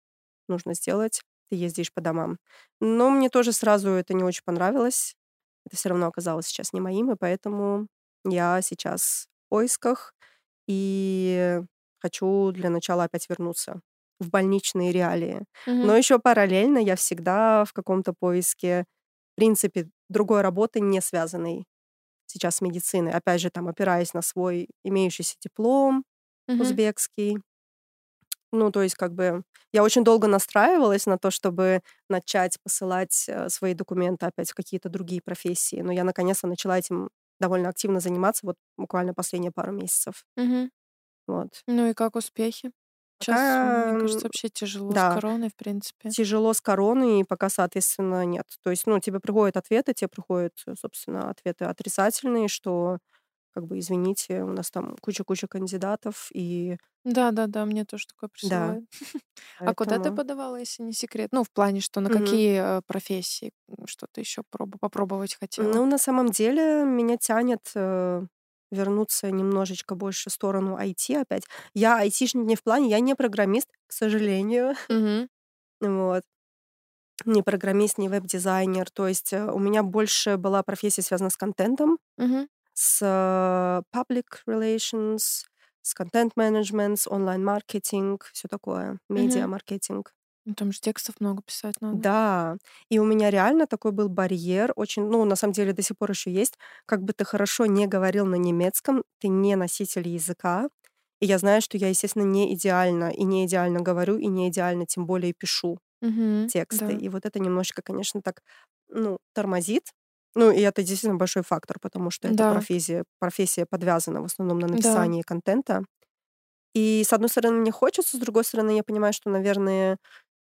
нужно сделать, ты ездишь по домам. Но мне тоже сразу это не очень понравилось. Это все равно оказалось сейчас не моим, и поэтому я сейчас в поисках и хочу для начала опять вернуться в больничные реалии. Мгм. Но еще параллельно я всегда в каком-то поиске, в принципе, другой работы, не связанной сейчас с медициной. Опять же, там, опираясь на свой имеющийся диплом Мгм. узбекский. Ну, то есть, как бы, я очень долго настраивалась на то, чтобы начать посылать э, свои документы опять в какие-то другие профессии. Но я наконец-то начала этим довольно активно заниматься вот буквально последние пару месяцев. Мгм. Вот. Ну и как успехи? Сейчас, Пока, мне кажется, вообще тяжело с да, короной, в принципе. тяжело с короной, и пока, соответственно, нет. То есть, ну, тебе приходят ответы, тебе приходят, собственно, ответы отрицательные, что, как бы, извините, у нас там куча-куча кандидатов, и Да-да-да, мне тоже такое да, присылают. А куда ты подавала, если не секрет? Ну, в плане, что на какие э, профессии что-то еще попробовать хотела? Ну, на самом деле, меня тянет э, вернуться немножечко больше в сторону IT опять. Я айтишник не в плане, я не программист, к сожалению. Мгм. Вот. Не программист, не веб-дизайнер. То есть э, у меня больше была профессия связана с контентом, Мгм. С э, public relations, с контент-менеджмент, с онлайн-маркетинг, все такое, медиа-маркетинг. Ну, Там же текстов много писать надо. Да, и у меня реально такой был барьер, очень, ну, на самом деле до сих пор еще есть, как бы ты хорошо не говорил на немецком, ты не носитель языка, и я знаю, что я, естественно, не идеально, и не идеально говорю, и не идеально, тем более пишу Мгм. тексты. Да. И вот это немножечко, конечно, так, ну, тормозит. Ну, и это действительно большой фактор, потому что эта Да. профессия, профессия подвязана в основном на Да. написании контента. И, с одной стороны, мне хочется, с другой стороны, я понимаю, что, наверное,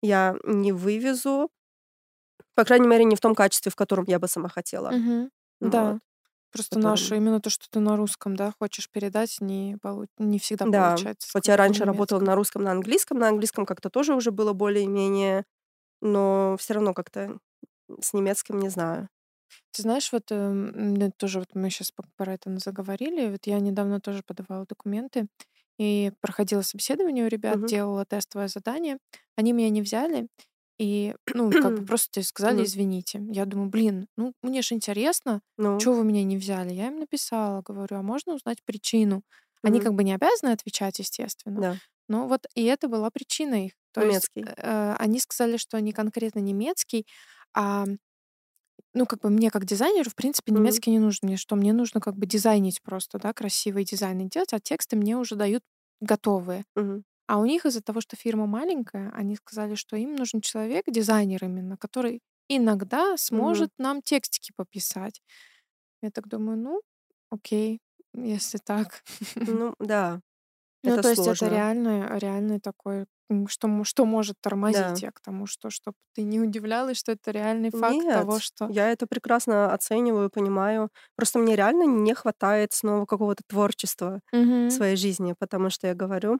я не вывезу, по крайней мере, не в том качестве, в котором я бы сама хотела. Мгм. Ну Да. вот, Просто которым- нашу, именно то, что ты на русском, да, хочешь передать, не, полу- не всегда Да, получается. хоть я раньше работала на русском, на английском, на английском как-то тоже уже было более-менее, но все равно как-то с немецким не знаю. Ты знаешь, вот эм, мне тоже вот мы сейчас про это заговорили. Вот я недавно тоже подавала документы и проходила собеседование у ребят, Мгм. делала тестовое задание. Они меня не взяли. И, ну, как бы просто сказали, Мгм. извините. Я думаю, блин, ну, мне же интересно, Ну, чего вы меня не взяли? Я им написала, говорю, а можно узнать причину? Они мгм, как бы не обязаны отвечать, естественно. да, Но вот и это была причина их. То есть немецкий. э, они сказали, что не конкретно немецкий, а ну, как бы мне как дизайнеру, в принципе, немецкий не нужен. Мне что? Мне нужно как бы дизайнить просто, да, красивые дизайны делать, а тексты мне уже дают готовые. Мгм. А у них из-за того, что фирма маленькая, они сказали, что им нужен человек, дизайнер именно, который иногда сможет нам текстики пописать. Я так думаю, ну, окей, если так. Ну, да, Ну, это то есть это сложно. реальный, такой, что, что может Да. тормозить я к тому, что чтобы ты не удивлялась, что это реальный факт того, Нет, что... я это прекрасно оцениваю, понимаю. Просто мне реально не хватает снова какого-то творчества в Мгм. своей жизни, потому что я говорю,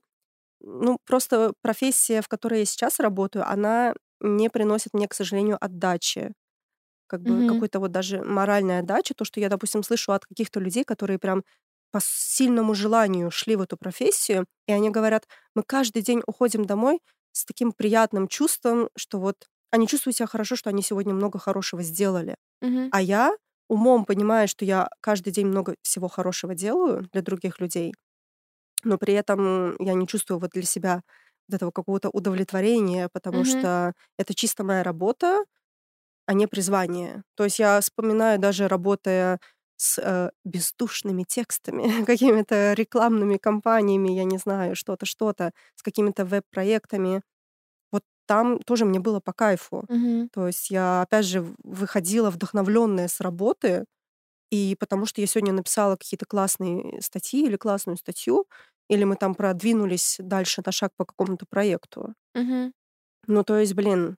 ну, просто профессия, в которой я сейчас работаю, она не приносит мне, к сожалению, отдачи. Как бы Мгм. какой-то вот даже моральной отдачи, то, что я, допустим, слышу от каких-то людей, которые прям по сильному желанию шли в эту профессию, и они говорят, мы каждый день уходим домой с таким приятным чувством, что вот они чувствуют себя хорошо, что они сегодня много хорошего сделали. Мгм. А я умом понимаю, что я каждый день много всего хорошего делаю для других людей, но при этом я не чувствую вот для себя вот этого какого-то удовлетворения, потому Мгм. что это чисто моя работа, а не призвание. То есть я вспоминаю даже работая с э, бездушными текстами, какими-то рекламными кампаниями, я не знаю, что-то, что-то, с какими-то веб-проектами. Вот там тоже мне было по кайфу. Мгм. То есть я, опять же, выходила вдохновленная с работы, и потому что я сегодня написала какие-то классные статьи или классную статью, или мы там продвинулись дальше на шаг по какому-то проекту. Мгм. Ну, то есть, блин,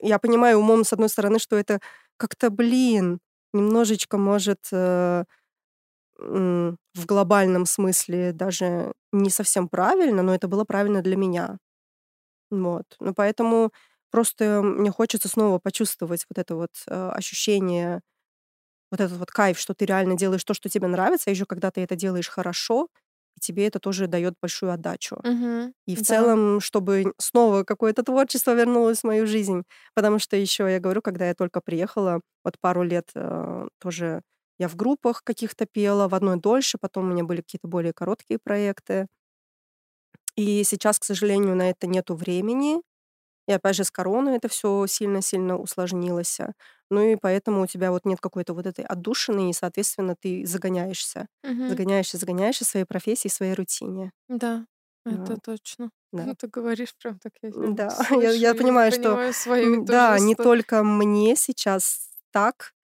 я понимаю умом, с одной стороны, что это как-то, блин, немножечко может э, в глобальном смысле даже не совсем правильно, но это было правильно для меня. Вот. Ну, поэтому просто мне хочется снова почувствовать вот это вот э, ощущение, вот этот вот кайф, что ты реально делаешь то, что тебе нравится, а еще когда ты это делаешь хорошо, и тебе это тоже дает большую отдачу. Мгм. И в Да. целом, чтобы снова какое-то творчество вернулось в мою жизнь. Потому что еще, я говорю, когда я только приехала, вот пару лет э, тоже я в группах каких-то пела, в одной дольше, потом у меня были какие-то более короткие проекты. И сейчас, к сожалению, на это нету времени. И опять же, с короной это все сильно-сильно усложнилось. Ну и поэтому у тебя вот нет какой-то вот этой отдушины, и, соответственно, ты загоняешься. Мгм. Загоняешься, загоняешься в своей профессии, в своей рутине. Да, это Вот. точно. Да. Ну, ты говоришь прям так, я Да, слышу я, я понимаю, что свою да, не только мне сейчас так,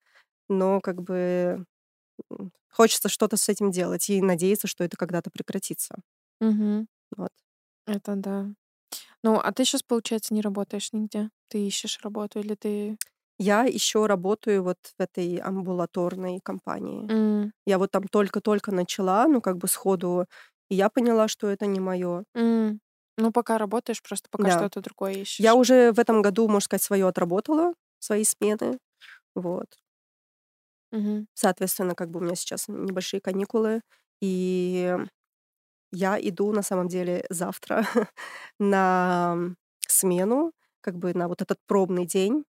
но как бы хочется что-то с этим делать и надеяться, что это когда-то прекратится. Мгм. Вот. Это да. Ну, а ты сейчас, получается, не работаешь нигде? Ты ищешь работу или ты... Я еще работаю вот в этой амбулаторной компании. М, Я вот там только-только начала, ну как бы сходу, и я поняла, что это не мое. м. Ну, пока работаешь, просто пока Да. что-то другое ищешь. Я уже в этом году, можно сказать, свое отработала, свои смены. Вот. Мгм. Соответственно, как бы у меня сейчас небольшие каникулы, и я иду на самом деле завтра на смену, как бы на вот этот пробный день,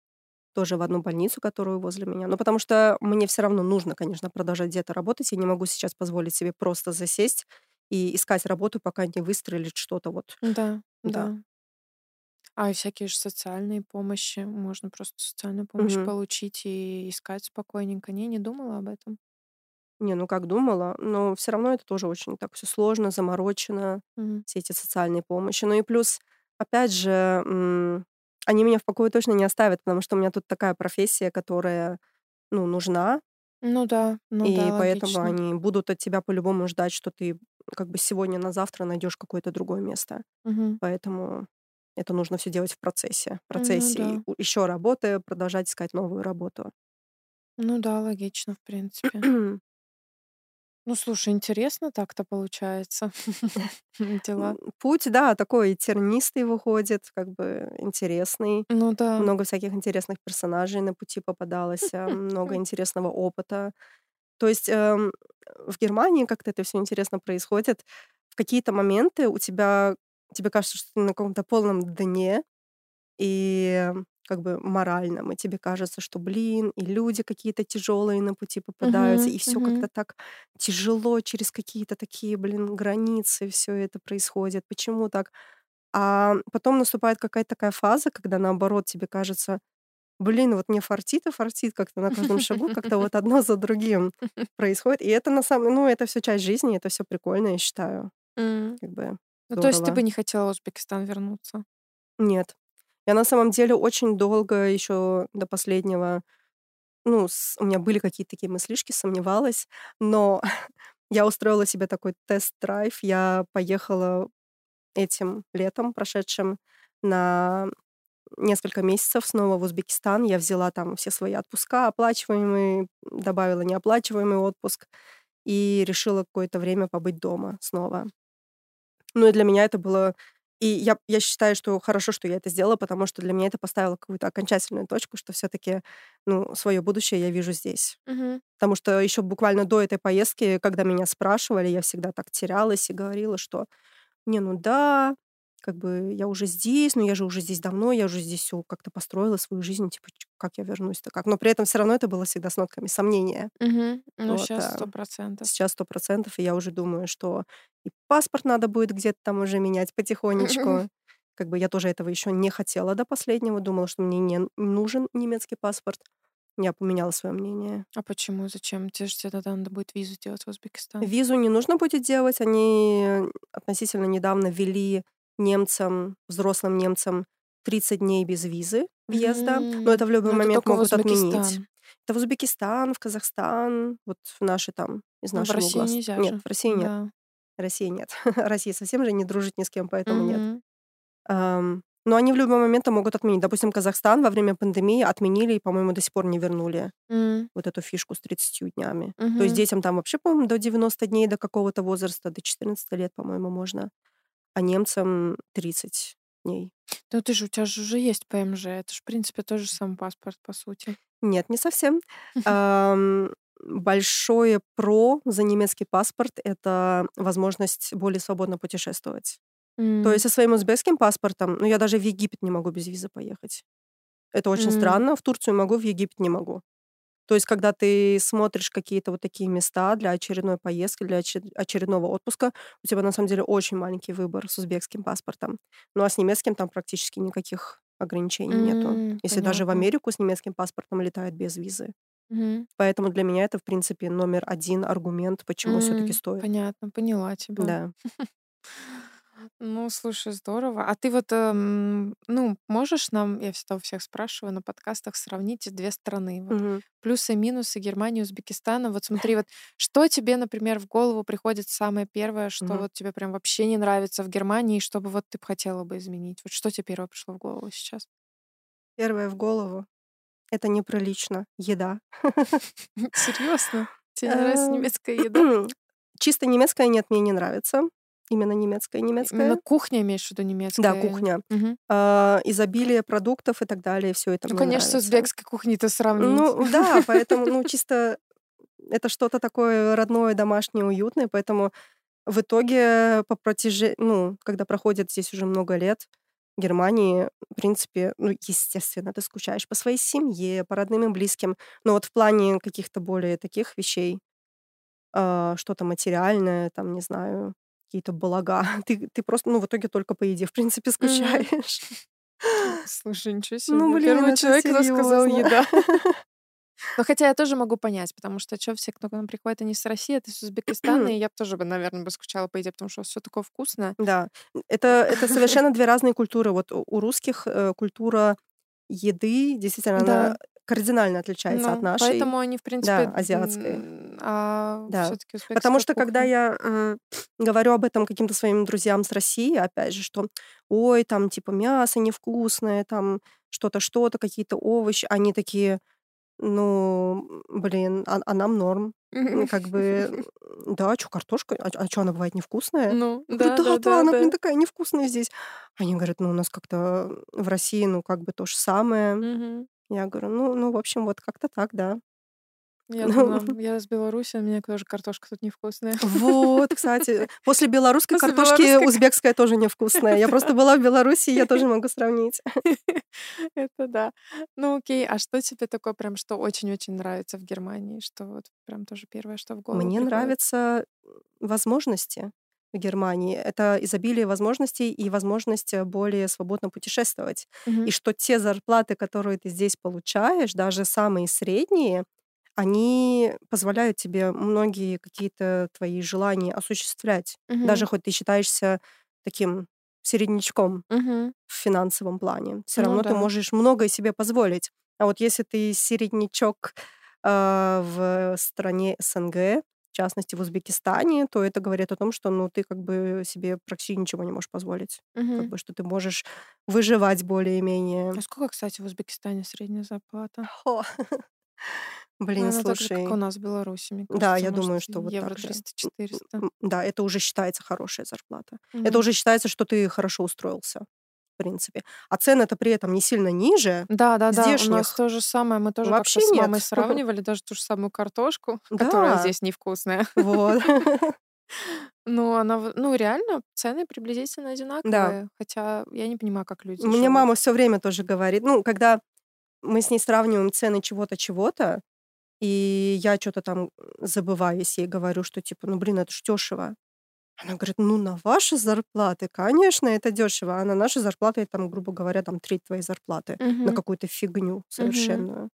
тоже в одну больницу, которую возле меня. Ну, потому что мне все равно нужно, конечно, продолжать где-то работать. Я не могу сейчас позволить себе просто засесть и искать работу, пока не выстрелит что-то вот. Да, Да. да. А всякие же социальные помощи. Можно просто социальную помощь Мгм. получить и искать спокойненько. Не, не думала об этом. Не, ну как думала, но все равно это тоже очень так все сложно, заморочено. Мгм. все эти социальные помощи. Ну и плюс, опять же, они меня в покое точно не оставят, потому что у меня тут такая профессия, которая, ну, нужна, Ну да, ну и да, поэтому логично. они будут от тебя по-любому ждать, что ты как бы сегодня на завтра найдешь какое-то другое место. Мгм. Поэтому это нужно все делать в процессе. В Ну процессе да. еще работая, продолжать искать новую работу. Ну да, логично, в принципе. Ну, слушай, интересно так-то получается. Дела. Путь, да, такой тернистый выходит, как бы интересный. Ну да. Много всяких интересных персонажей на пути попадалось, а, много интересного опыта. То есть эм, в Германии как-то это все интересно происходит. В какие-то моменты у тебя тебе кажется, что ты на каком-то полном дне, и как бы моральном, и тебе кажется, что, блин, и люди какие-то тяжелые на пути попадаются, Мгм, и все мгм. как-то так тяжело через какие-то такие, блин, границы все это происходит. Почему так? А потом наступает какая-то такая фаза, когда наоборот тебе кажется, блин, вот мне фартит и фартит как-то на каждом шагу, как-то вот одно за другим происходит. И это на самом ну, это все часть жизни, это все прикольно, я считаю. М. Как бы Ну, то есть ты бы не хотела в Узбекистан вернуться? Нет. Я на самом деле очень долго еще до последнего, ну, с- у меня были какие-то такие мыслишки, сомневалась, но я устроила себе такой тест-драйв. Я поехала этим летом прошедшим на несколько месяцев снова в Узбекистан. Я взяла там все свои отпуска, оплачиваемые, добавила неоплачиваемый отпуск и решила какое-то время побыть дома снова. Ну и для меня это было... И я, я считаю, что хорошо, что я это сделала, потому что для меня это поставило какую-то окончательную точку, что все-таки ну, свое будущее я вижу здесь. Мгм. Потому что еще буквально до этой поездки, когда меня спрашивали, я всегда так терялась и говорила, что не, ну да, как бы я уже здесь, но я же уже здесь давно, я уже здесь все как-то построила свою жизнь, типа, как я вернусь-то как. Но при этом все равно это было всегда с нотками сомнения. Мгм. Ну, Вот, сейчас а сто процентов. сейчас сто процентов, и я уже думаю, что и паспорт надо будет где-то там уже менять потихонечку. Как бы я тоже этого еще не хотела до последнего, думала, что мне не нужен немецкий паспорт. Я поменяла свое мнение. А почему? Зачем? Тебе же тогда надо будет визу делать в Узбекистан. Визу не нужно будет делать. Они относительно недавно ввели немцам, взрослым немцам, 30 дней без визы въезда, М, но это в любой ну, это момент в могут отменить. Это в Узбекистан, в Казахстан, вот в наши там, из Ну, в нашего России угла. нельзя Нет, же. в России нет. Да. России нет. Россия совсем же не дружит ни с кем, поэтому нет. Мгм. Ам, но они в любой момент могут отменить. Допустим, Казахстан во время пандемии отменили и, по-моему, до сих пор не вернули М, вот эту фишку с 30 днями. То мгм. есть детям там вообще, по-моему, до 90 дней, до какого-то возраста, до 14 лет, по-моему, можно, а немцам 30 дней. Ну ты же, у тебя же уже есть ПМЖ. Это же, в принципе, тот же самый паспорт, по сути. Нет, не совсем. Большое про за немецкий паспорт — это возможность более свободно путешествовать. То есть со своим узбекским паспортом, ну, я даже в Египет не могу без визы поехать. Это очень странно. В Турцию могу, в Египет не могу. То есть, когда ты смотришь какие-то вот такие места для очередной поездки, для очер- очередного отпуска, у тебя на самом деле очень маленький выбор с узбекским паспортом. Ну а с немецким там практически никаких ограничений нету. м, Если даже в Понятно. Америку с немецким паспортом летают без визы. Мгм. Поэтому для меня это, в принципе, номер один аргумент, почему все-таки М, стоит. Понятно, поняла тебя. Да. Ну, слушай, здорово. А ты вот, эм, ну, можешь нам, я всегда у всех спрашиваю на подкастах, сравнить две страны, вот Мгм. плюсы и минусы Германии и Узбекистана. Вот смотри, вот что тебе, например, в голову приходит самое первое, что Мгм. вот тебе прям вообще не нравится в Германии, и что бы вот ты б хотела бы изменить? Вот что тебе первое пришло в голову сейчас? Первое в голову. Это неприлично. Еда. Серьезно? Тебе не нравится Эм, немецкая еда? Чисто немецкая нет, мне не нравится. Именно немецкая, Именно немецкая. кухня имеешь в виду Да, немецкая? кухня. Мгм. А, изобилие продуктов и так далее, все это Ну, конечно, с нравится. узбекской кухней-то сравнить. Ну, да, поэтому, ну, чисто это что-то такое родное, домашнее, уютное, поэтому в итоге по протяжению, ну, когда проходит здесь уже много лет, Германии, в принципе, ну, естественно, ты скучаешь по своей семье, по родным и близким, но вот в плане каких-то более таких вещей, а, что-то материальное, там, не знаю, какие-то блага, ты, ты просто, ну, в итоге только по еде, в принципе, скучаешь. Слушай, ничего себе. Ну, блин, Первый человек, кто сказал еда. Ну, хотя я тоже могу понять, потому что что все, кто к нам приходит, они с России, это с Узбекистана, и я бы тоже, бы, наверное, бы скучала по еде, потому что все такое вкусное. Да, это, это совершенно две разные культуры. Вот у русских э, культура еды действительно Да. она кардинально отличается от Ну, нашей, поэтому они, в принципе, да, азиатской. А Да. все-таки Потому узбекская что когда кухня. я э, говорю об этом каким-то своим друзьям с России, опять же, что ой, там типа мясо невкусное, там что-то, что-то, какие-то овощи, они такие, ну, блин, а, а нам норм. Как бы, да, что, картошка? А, что, она бывает невкусная? Ну, Я говорю, да, да, да, да, да, она, блин, да. такая невкусная здесь. Они говорят, ну, у нас как-то в России, ну, как бы то же самое. Мгм. Я говорю, ну, ну, в общем, вот как-то так, да. Я Ну, думала, я из Беларуси, у меня тоже картошка тут невкусная. вот, кстати, после белорусской После картошки белорусской узбекская тоже невкусная. Я просто была в Беларуси, я тоже могу сравнить. Это да. Ну окей, а что тебе такое прям, что очень-очень нравится в Германии? Что вот прям тоже первое, что в голову Мне приходит? нравятся возможности в Германии. Это изобилие возможностей и возможность э, более свободно путешествовать. И Мгм. что те зарплаты, которые ты здесь получаешь, даже самые средние, они позволяют тебе многие какие-то твои желания осуществлять. Даже Мгм. хоть ты считаешься таким середнячком Мгм. в финансовом плане, все Ну равно ты да. можешь многое себе позволить. А вот если ты середнячок а, в стране СНГ, в частности в Узбекистане, то это говорит о том, что ну, ты как бы себе практически ничего не можешь позволить. Как Мгм. бы, что ты можешь выживать более-менее. А сколько, кстати, в Узбекистане средняя зарплата? Хо. Ну, Блин, она так же, как слушай. у нас в Беларуси, мне Да, кажется, я может, думаю, что вот евро так же. 300-400. М, Да, это уже считается хорошая зарплата. Это Мгм. уже считается, что ты хорошо устроился, в принципе. А цены-то при этом не сильно ниже Да, да, да, у нас то же самое. Мы тоже как-то Вообще с мамой нет. сравнивали даже ту же самую картошку, которая Да, здесь невкусная. вот. Ну, она, ну, реально, цены приблизительно Да. одинаковые. Хотя я не понимаю, как люди Мне живут. мама все время тоже говорит, ну, когда мы с ней сравниваем цены чего-то, чего-то, и я что-то там забываюсь, ей говорю, что типа, ну, блин, это ж дешево. Она говорит, ну, на ваши зарплаты, конечно, это дешево, а на наши зарплаты, это, там, грубо говоря, там треть твоей зарплаты на Мгм. какую-то фигню совершенную.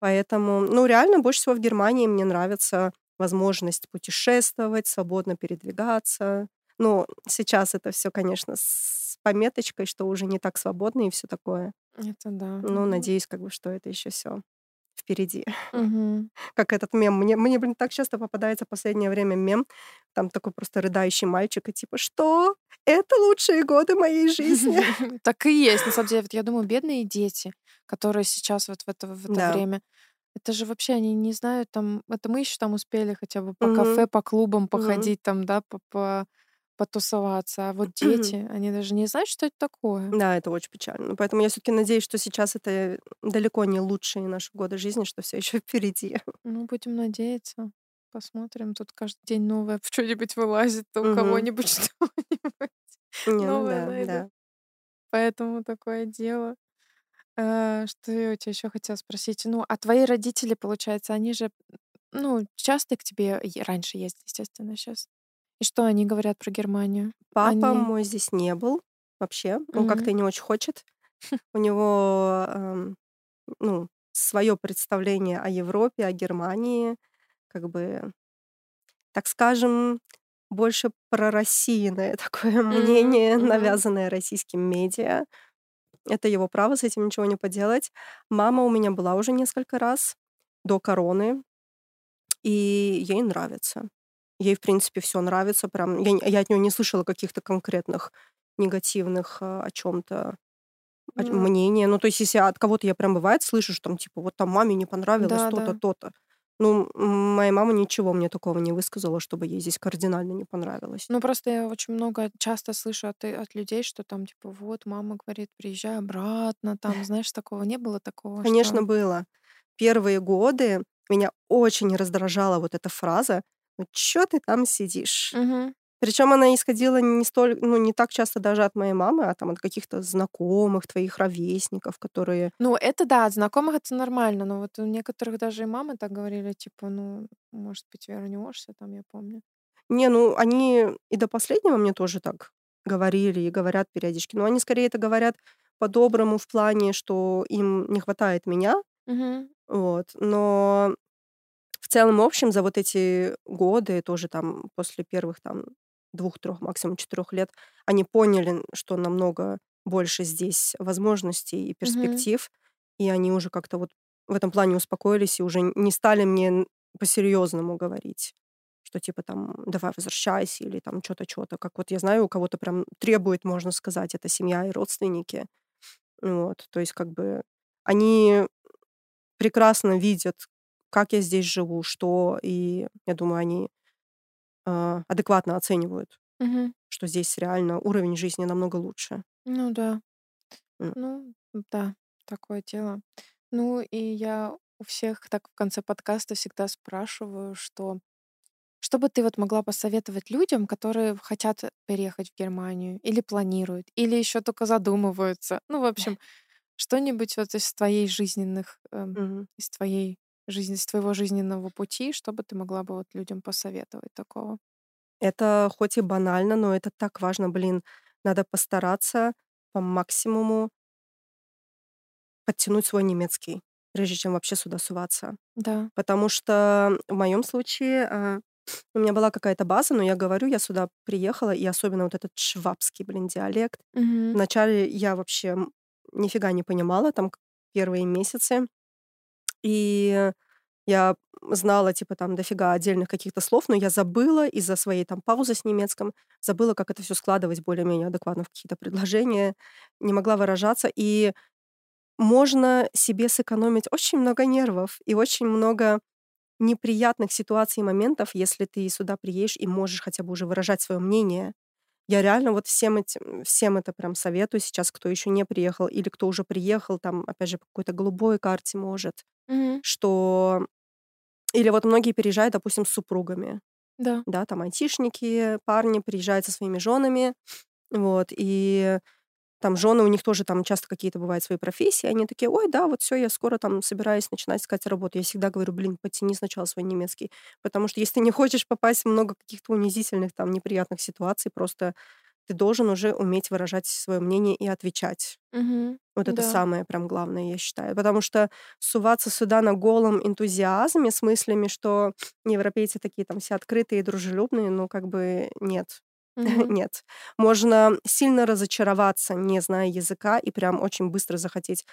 Поэтому, ну, реально, больше всего в Германии мне нравится возможность путешествовать, свободно передвигаться. Ну, сейчас это все, конечно, с пометочкой, что уже не так свободно и все такое. Это да. Ну, надеюсь, как бы, что это еще все впереди. Мгм. Как этот мем. Мне, мне, блин, так часто попадается в последнее время мем. Там такой просто рыдающий мальчик, и типа, что? Это лучшие годы моей жизни. Так и есть. На самом деле, вот я думаю, бедные дети, которые сейчас вот в это, в это Да. время, это же вообще они не знают там, это мы еще там успели хотя бы по кафе, по клубам походить там, да, по, по- потусоваться. А вот дети, они даже не знают, что это такое. Да, это очень печально. Поэтому я все-таки надеюсь, что сейчас это далеко не лучшие наши годы жизни, что все еще впереди. Ну, будем надеяться. Посмотрим. Тут каждый день новое что-нибудь вылазит, у кого-нибудь что-нибудь ну новое да, найдут. да. Поэтому такое дело. Э, Что я у тебя еще хотела спросить? Ну, а твои родители, получается, они же, ну, часто к тебе раньше ездили, естественно, сейчас. И что они говорят про Германию? Папа Они... мой здесь не был вообще. Он как-то Мгм. и не очень хочет. У него, эм, ну, свое представление о Европе, о Германии, как бы, так скажем, больше пророссийное такое мнение, мгм. навязанное российским медиа. Это его право, с этим ничего не поделать. Мама у меня была уже несколько раз до короны, и ей нравится. Ей, в принципе, все нравится. Прям я, я от нее не слышала каких-то конкретных негативных а, о чем-то Ну, мнения. Ну, то есть, если от кого-то я прям бывает слышу, что там, типа, вот там маме не понравилось да, то-то, да. то-то. Ну, моя мама ничего мне такого не высказала, чтобы ей здесь кардинально не понравилось. Ну, просто я очень много часто слышу от, э, от людей, что там, типа, вот, мама говорит, приезжай обратно, там, знаешь, такого не было такого, Конечно, что... было. Первые годы меня очень раздражала вот эта фраза «Ну, чё ты там сидишь?» Мгм. Причем она исходила не столь, ну, не так часто даже от моей мамы, а там от каких-то знакомых, твоих ровесников, которые... Ну, это да, от знакомых это нормально, но вот у некоторых даже и мамы так говорили, типа, ну, может быть, вернешься, там, я помню. Не, ну, они и до последнего мне тоже так говорили и говорят периодически. Но они скорее это говорят по-доброму в плане, что им не хватает меня, Мгм. вот. Но целом, в общем, за вот эти годы, тоже там после первых там двух-трех, максимум четырех лет, они поняли, что намного больше здесь возможностей и перспектив, и они уже как-то вот в этом плане успокоились и уже не стали мне по-серьезному говорить, что типа там давай возвращайся или там что-то, что-то. Как вот я знаю, у кого-то прям требует, можно сказать, это семья и родственники. Вот, то есть как бы они прекрасно видят, как я здесь живу, что, и я думаю, они а, адекватно оценивают, Мгм. что здесь реально уровень жизни намного лучше. Ну да. М. Ну, да, такое дело. Ну, и я у всех так в конце подкаста всегда спрашиваю, что что бы ты вот могла посоветовать людям, которые хотят переехать в Германию или планируют, или еще только задумываются. Ну, в общем, что-нибудь вот из твоей жизненных, эм, Мгм. из твоей жизни, из твоего жизненного пути, что бы ты могла бы вот людям посоветовать такого? Это хоть и банально, но это так важно, блин. Надо постараться по максимуму подтянуть свой немецкий, прежде чем вообще сюда суваться. Да. Потому что в моем случае а, у меня была какая-то база, но я говорю, я сюда приехала, и особенно вот этот швабский, блин, диалект. Мгм. Вначале я вообще нифига не понимала, там первые месяцы. И я знала, типа, там дофига отдельных каких-то слов, но я забыла из-за своей там паузы с немецком, забыла, как это все складывать более-менее адекватно в какие-то предложения, не могла выражаться. И можно себе сэкономить очень много нервов и очень много неприятных ситуаций и моментов, если ты сюда приедешь и можешь хотя бы уже выражать свое мнение. Я реально вот всем, этим, всем это прям советую сейчас, кто еще не приехал или кто уже приехал, там, опять же, по какой-то голубой карте может, Что... Или вот многие переезжают, допустим, с супругами, Да. да, там айтишники, парни приезжают со своими женами, вот, и там жены, у них тоже там часто какие-то бывают свои профессии, они такие, ой, да, вот все, я скоро там собираюсь начинать искать работу. Я всегда говорю, блин, потяни сначала свой немецкий, потому что если ты не хочешь попасть в много каких-то унизительных, там, неприятных ситуаций, просто ты должен уже уметь выражать свое мнение и отвечать. Мгм. Вот это Да. самое прям главное, я считаю. Потому что суваться сюда на голом энтузиазме с мыслями, что европейцы такие там все открытые и дружелюбные, ну, как бы нет. Мгм. Нет. Можно сильно разочароваться, не зная языка, и прям очень быстро захотеть.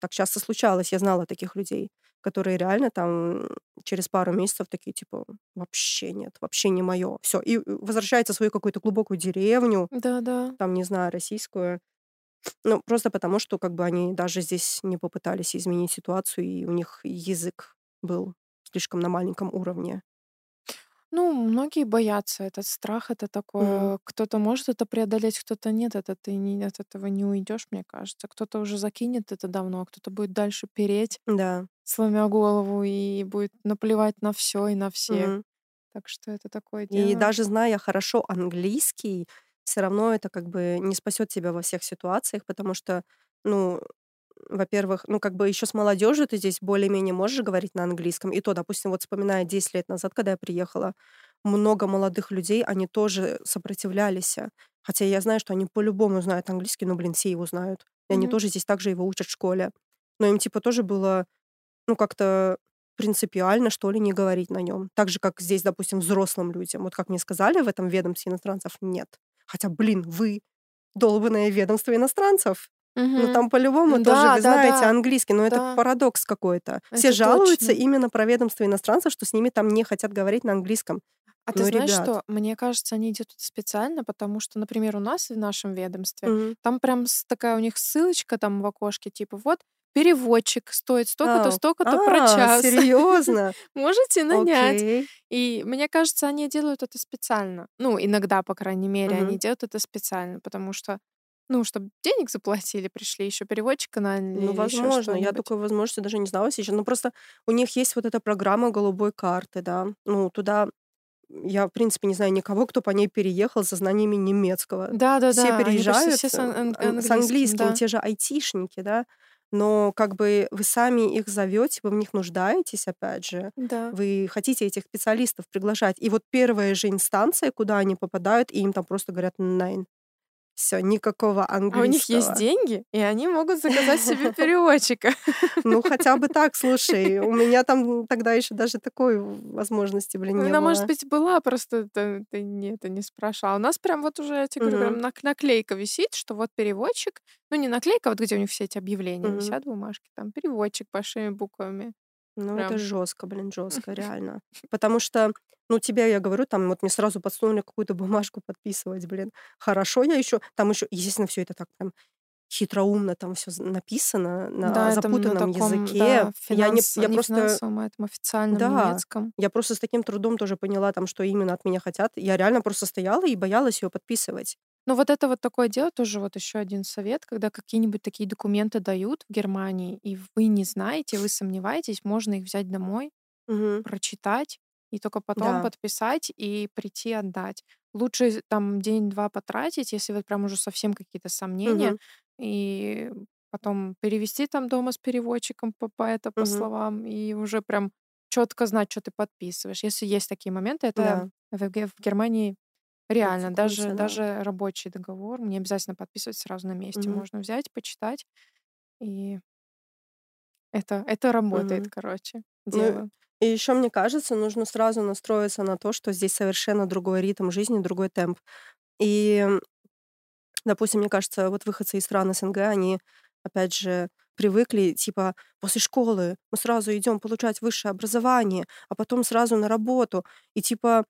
Так часто случалось, я знала таких людей, которые реально там через пару месяцев такие, типа, вообще нет, вообще не мое. Все. И э, возвращаются в свою какую-то глубокую деревню, Да-да. там, не знаю, российскую. Ну, просто потому, что как бы они даже здесь не попытались изменить ситуацию, и у них язык был слишком на маленьком уровне. Ну, многие боятся. Этот страх, это Мгм. такое. Кто-то может это преодолеть, кто-то нет. Это ты не, от этого не уйдешь, мне кажется. Кто-то уже закинет это давно, а кто-то будет дальше переть, Да. сломя голову, и будет наплевать на все и на всех. Мгм. Так что это такое И дело. даже зная хорошо английский, все равно это как бы не спасет тебя во всех ситуациях, потому что, ну, во-первых, ну, как бы еще с молодежью ты здесь более-менее можешь говорить на английском. И то, допустим, вот вспоминая 10 лет назад, когда я приехала, много молодых людей, они тоже сопротивлялись. Хотя я знаю, что они по-любому знают английский, но, блин, все его знают. И они Мгм. тоже здесь также его учат в школе. Но им, типа, тоже было, ну, как-то принципиально, что ли, не говорить на нем. Так же, как здесь, допустим, взрослым людям. Вот как мне сказали в этом ведомстве иностранцев, нет. Хотя, блин, вы долбанное ведомство иностранцев. Ну, Мгм. там по-любому тоже Да, вы да, знаете да. английский, но это Да. парадокс какой-то. Все Это жалуются точно. именно про ведомство иностранцев, что с ними там не хотят говорить на английском. А ты Ну, знаешь ребят. что? Мне кажется, они это специально, потому что, например, у нас в нашем ведомстве Мгм. там прям такая у них ссылочка там в окошке, типа вот переводчик стоит столько-то, А, столько-то про а, час. серьезно? Можете нанять. Окей. И мне кажется, они делают это специально. Ну, иногда, по крайней мере, они Мгм. делают это специально, потому что, ну, чтобы денег заплатили, пришли, еще переводчика наняли Ну, возможно. Я такой возможности даже не знала сейчас. Ну, просто у них есть вот эта программа голубой карты, да. Ну, туда я, в принципе, не знаю никого, кто по ней переехал со знаниями немецкого. Да, да, Все да. Переезжают все с ан- ан- ан- с английским, да. те же айтишники, да. Но как бы вы сами их зовете, вы в них нуждаетесь, опять же. Да. Вы хотите этих специалистов приглашать. И вот первая же инстанция, куда они попадают, и им там просто говорят «найн». Все, никакого А у них есть английского. деньги, и они могут заказать себе переводчика. Ну, хотя бы так, слушай. У меня там тогда еще даже такой возможности, блин, Ну, не Она, может было. быть, была, просто ты, это не спрашивала. У нас прям вот уже, я тебе говорю, прям наклейка висит, что вот переводчик, ну не наклейка, а вот где у них все эти объявления висят, бумажки, там переводчик большими буквами. Ну, это Прям. жестко, блин, жестко, реально. Потому что, ну, тебе, я говорю, там вот мне сразу подсунули какую-то бумажку подписывать, блин. Хорошо, я еще, там еще, естественно, все это так прям хитроумно там все написано на Да, это м, на запутанном таком, языке. да, Я не, финанс, я не просто, финансовом, а этом официальном да, немецком. я просто с таким трудом тоже поняла там, что именно от меня хотят. Я реально просто стояла и боялась ее подписывать. Ну вот это вот такое дело, тоже вот еще один совет, когда какие-нибудь такие документы дают в Германии, и вы не знаете, вы сомневаетесь, можно их взять домой, Мгм. прочитать и только потом Да. подписать и прийти отдать. Лучше там день-два потратить, если вот прям уже совсем какие-то сомнения, Мгм. и потом перевести там дома с переводчиком по, по это по Мгм. словам, и уже прям четко знать, что ты подписываешь. Если есть такие моменты, это Да, в, в Германии реально, даже, практикуется, да. даже рабочий договор, не обязательно подписывать сразу на месте, Мгм. можно взять, почитать, и это, это работает, Мгм. короче, Ну, дело. и еще, мне кажется, нужно сразу настроиться на то, что здесь совершенно другой ритм жизни, другой темп. И, допустим, мне кажется, вот выходцы из стран СНГ, они, опять же, привыкли, типа, после школы мы сразу идем получать высшее образование, а потом сразу на работу. И, типа,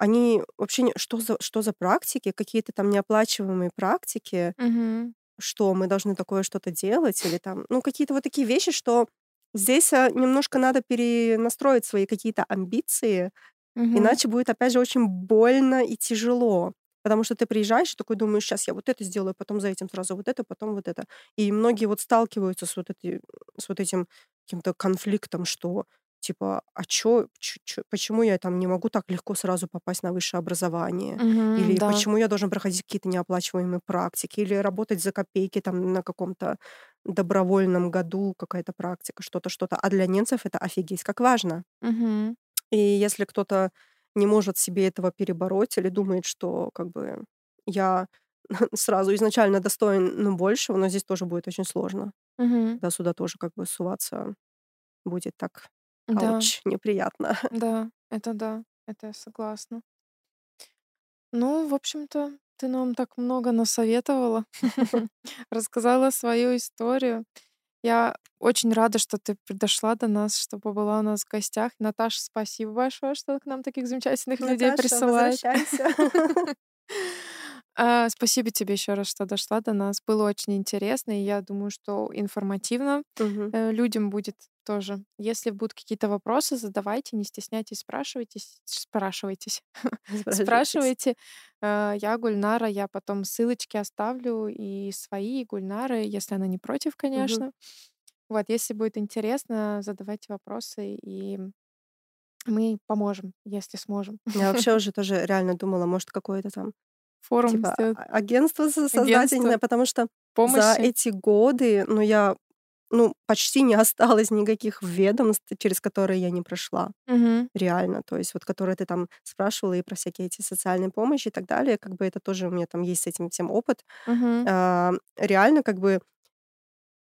они вообще не... Что за, что за практики? Какие-то там неоплачиваемые практики? Мгм. Что мы должны такое что-то делать? Или там... Ну, какие-то вот такие вещи, что здесь а, немножко надо перенастроить свои какие-то амбиции, Мгм. Иначе будет, опять же, очень больно и тяжело. Потому что ты приезжаешь и такой думаешь, сейчас я вот это сделаю, потом за этим сразу вот это, потом вот это. И многие вот сталкиваются с вот, эти, с вот этим каким-то конфликтом, что типа, а чё, чё- чё- почему я там не могу так легко сразу попасть на высшее образование? Мгм, Или да. почему я должен проходить какие-то неоплачиваемые практики? Или работать за копейки там на каком-то добровольном году какая-то практика, что-то, что-то. А для немцев это офигеть как важно. Мгм. И если кто-то не может себе этого перебороть или думает, что как бы я сразу изначально достоин ну, большего, но здесь тоже будет очень сложно. Мгм. Да, сюда тоже как бы суваться будет так, Да, ауч, неприятно. да, это да, это я согласна. Ну, в общем-то, ты нам так много насоветовала, рассказала свою историю. Я очень рада, что ты дошла до нас, что побыла у нас в гостях. Наташа, спасибо большое, что к нам таких замечательных людей Наташа, присылает. возвращайся. А, Спасибо тебе еще раз, что дошла до нас. Было очень интересно, и я думаю, что информативно э, людям будет тоже. Если будут какие-то вопросы, задавайте, не стесняйтесь, спрашивайтесь, спрашивайтесь, спрашивайте. Э, Я Гульнара, я потом ссылочки оставлю и свои, и Гульнары, если она не против, конечно. Вот, если будет интересно, задавайте вопросы, и мы поможем, если сможем. Я вообще уже тоже реально думала, может, какое-то там Форум типа сделать, а- агентство не агентство знаю, потому что за помощи. эти годы, ну, я, ну, почти не осталось никаких ведомств, через которые я не прошла. Мгм. Реально. То есть вот которые ты там спрашивала и про всякие эти социальные помощи и так далее, как бы это тоже у меня там есть с этим всем опыт. Мгм. А, реально, как бы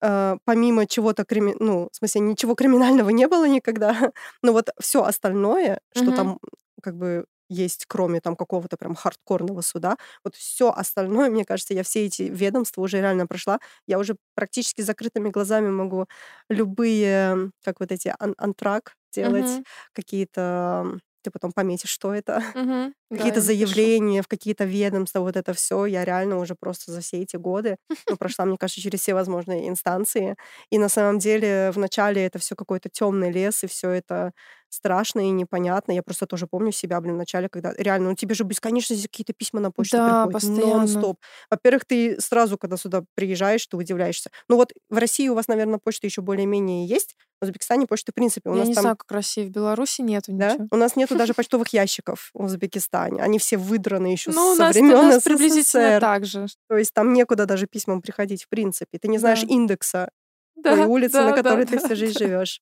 а, помимо чего-то, крими... ну, в смысле, ничего криминального не было никогда, но вот все остальное, что Мгм. там как бы есть, кроме там какого-то прям хардкорного суда, вот все остальное, мне кажется, я все эти ведомства уже реально прошла. Я уже практически закрытыми глазами могу любые, как вот эти ан- антрак делать, Мгм. какие-то, ты потом пометишь, что это. Да, какие-то напишу. заявления в какие-то ведомства, вот это все, я реально уже просто за все эти годы ну, прошла, мне кажется, через все возможные инстанции. И на самом деле вначале это все какой-то темный лес, и все это страшно и непонятно. Я просто тоже помню себя, блин, в начале, когда реально, ну тебе же бесконечно здесь какие-то письма на почту Да, приходят, постоянно. нон-стоп. Во-первых, ты сразу, когда сюда приезжаешь, ты удивляешься. Ну вот в России у вас, наверное, почта еще более-менее есть, в Узбекистане почты, в принципе, у Я нас не там знаю, как в России, в Беларуси нету да? ничего. У нас нету даже почтовых ящиков в Узбекистане. Они все выдраны еще Ну, со нас, у времен нас приблизительно СССР. так же. То есть там некуда даже письмам приходить, в принципе. Ты не знаешь Да. индекса Да, той улицы, да, на да, которой ты да, всю жизнь да. живешь.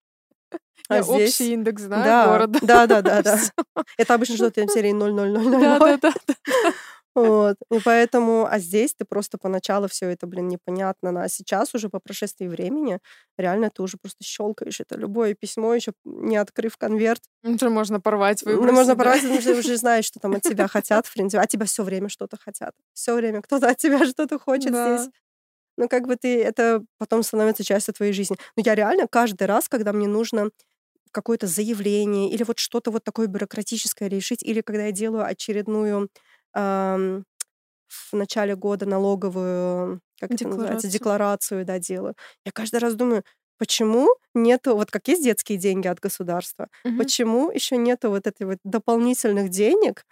А Я здесь... общий индекс знаю Да, города. да, да, да, да. Это обычно что-то в серии 00000. Да, да, да. Вот. И поэтому, а здесь ты просто поначалу все это, блин, непонятно. А сейчас уже по прошествии времени реально ты уже просто щелкаешь это любое письмо, еще не открыв конверт, Уже можно порвать, выбросить. можно да. порвать, потому что ты уже знаешь, что там от тебя хотят, в принципе. А тебя все время что-то хотят. Все время кто-то от тебя что-то хочет Да. здесь. Ну, как бы ты, это потом становится частью твоей жизни. Но я реально каждый раз, когда мне нужно какое-то заявление или вот что-то вот такое бюрократическое решить, или когда я делаю очередную ам, в начале года налоговую, как это называется, Декларацию. декларацию, да, делаю, я каждый раз думаю, почему нету, вот как есть детские деньги от государства, Мгм. почему еще нету вот этой вот дополнительных денег,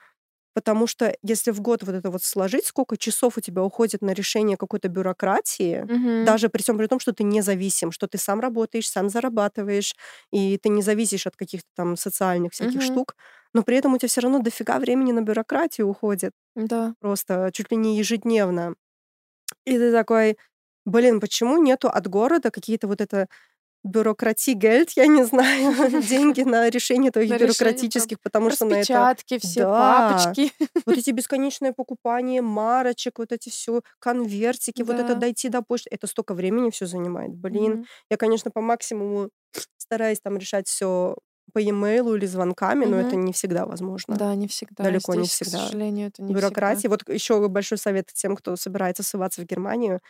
потому что если в год вот это вот сложить, сколько часов у тебя уходит на решение какой-то бюрократии, Мгм. даже при всем при том, что ты независим, что ты сам работаешь, сам зарабатываешь, и ты не зависишь от каких-то там социальных всяких Мгм. штук, но при этом у тебя все равно дофига времени на бюрократию уходит, Да. просто чуть ли не ежедневно. И ты такой, блин, почему нету от города какие-то вот это бюрократии гельд, я не знаю, деньги на решение твоих На решение бюрократических, потому что на это все Да. папочки. вот эти бесконечное покупание марочек, вот эти все конвертики, вот это Да. дойти до почты, это столько времени все занимает. Блин, Мгм. я, конечно, по максимуму стараюсь там решать все по e-mail или звонками, но это не всегда возможно. Да, не всегда. Далеко не Здесь, всегда. К сожалению, это не всегда. Бюрократии. Вот еще большой совет тем, кто собирается ссываться в Германию.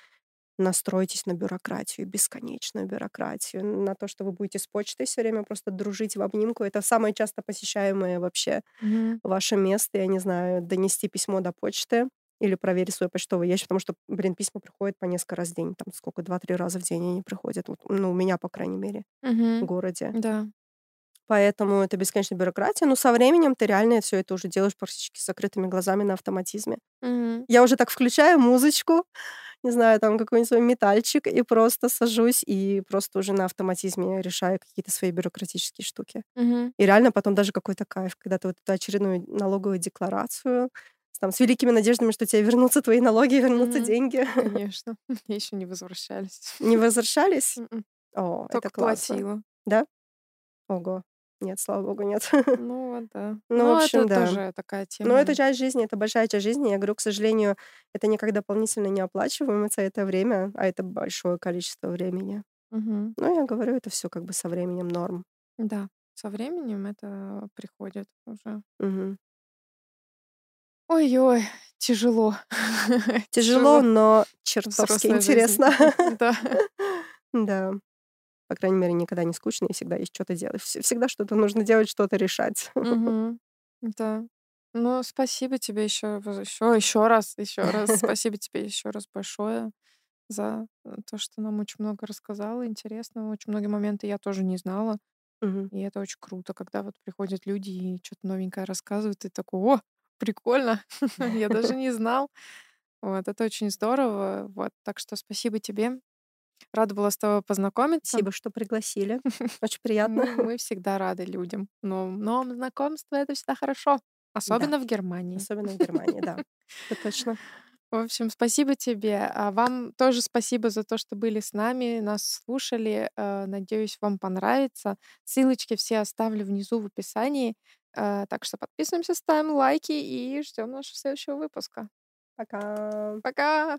Настройтесь на бюрократию, бесконечную бюрократию, на то, что вы будете с почтой все время просто дружить в обнимку. Это самое часто посещаемое вообще Мгм. ваше место, я не знаю, донести письмо до почты или проверить свой почтовый ящик, потому что, блин, письма приходят по несколько раз в день, там сколько, два-три раза в день они приходят, вот, ну, у меня, по крайней мере, в Мгм. городе. Да. Поэтому это бесконечная бюрократия, но со временем ты реально все это уже делаешь практически с закрытыми глазами на автоматизме. Мгм. Я уже так включаю музычку, не знаю, там какой-нибудь свой метальчик, и просто сажусь, и просто уже на автоматизме решаю какие-то свои бюрократические штуки. Мгм. И реально потом даже какой-то кайф, когда ты вот эту очередную налоговую декларацию там, с великими надеждами, что тебе вернутся твои налоги, вернутся Мгм. деньги. Конечно. Мне еще не возвращались. Не возвращались? Мгм. О, Только это классно. платила. Да? Ого. Нет, слава богу, нет. Ну вот, да. Ну, в Ну, общем, это да. тоже такая тема. Но это часть жизни, это большая часть жизни. Я говорю, к сожалению, это никак дополнительно не оплачиваемо за это время, а это большое количество времени. Мгм. Но я говорю, это все как бы со временем норм. Да. Со временем это приходит уже. Мгм. Ой-ой, тяжело. Тяжело, но чертовски интересно. Да. Да. По крайней мере, никогда не скучно, и всегда есть что-то делать. Вс- Всегда что-то нужно делать, что-то решать. Мгм. Да. Ну, спасибо тебе еще, еще, еще раз, еще раз. Спасибо тебе еще раз большое за э, то, что нам очень много рассказала, интересно. Очень многие моменты я тоже не знала. И это очень круто, когда вот приходят люди и что-то новенькое рассказывают, и такой, о, прикольно, я даже не знал. Вот, это очень здорово. Вот, так что спасибо тебе. Рада была с тобой познакомиться. Спасибо, что пригласили. Очень приятно. мы всегда рады людям. Но новым знакомствам это всегда хорошо. Особенно в Германии. Особенно в Германии, да. Это точно. В общем, спасибо тебе. А вам тоже спасибо за то, что были с нами, нас слушали. Э, Надеюсь, вам понравится. Ссылочки все оставлю внизу в описании. Э, Так что подписываемся, ставим лайки и ждем нашего следующего выпуска. Пока. Пока!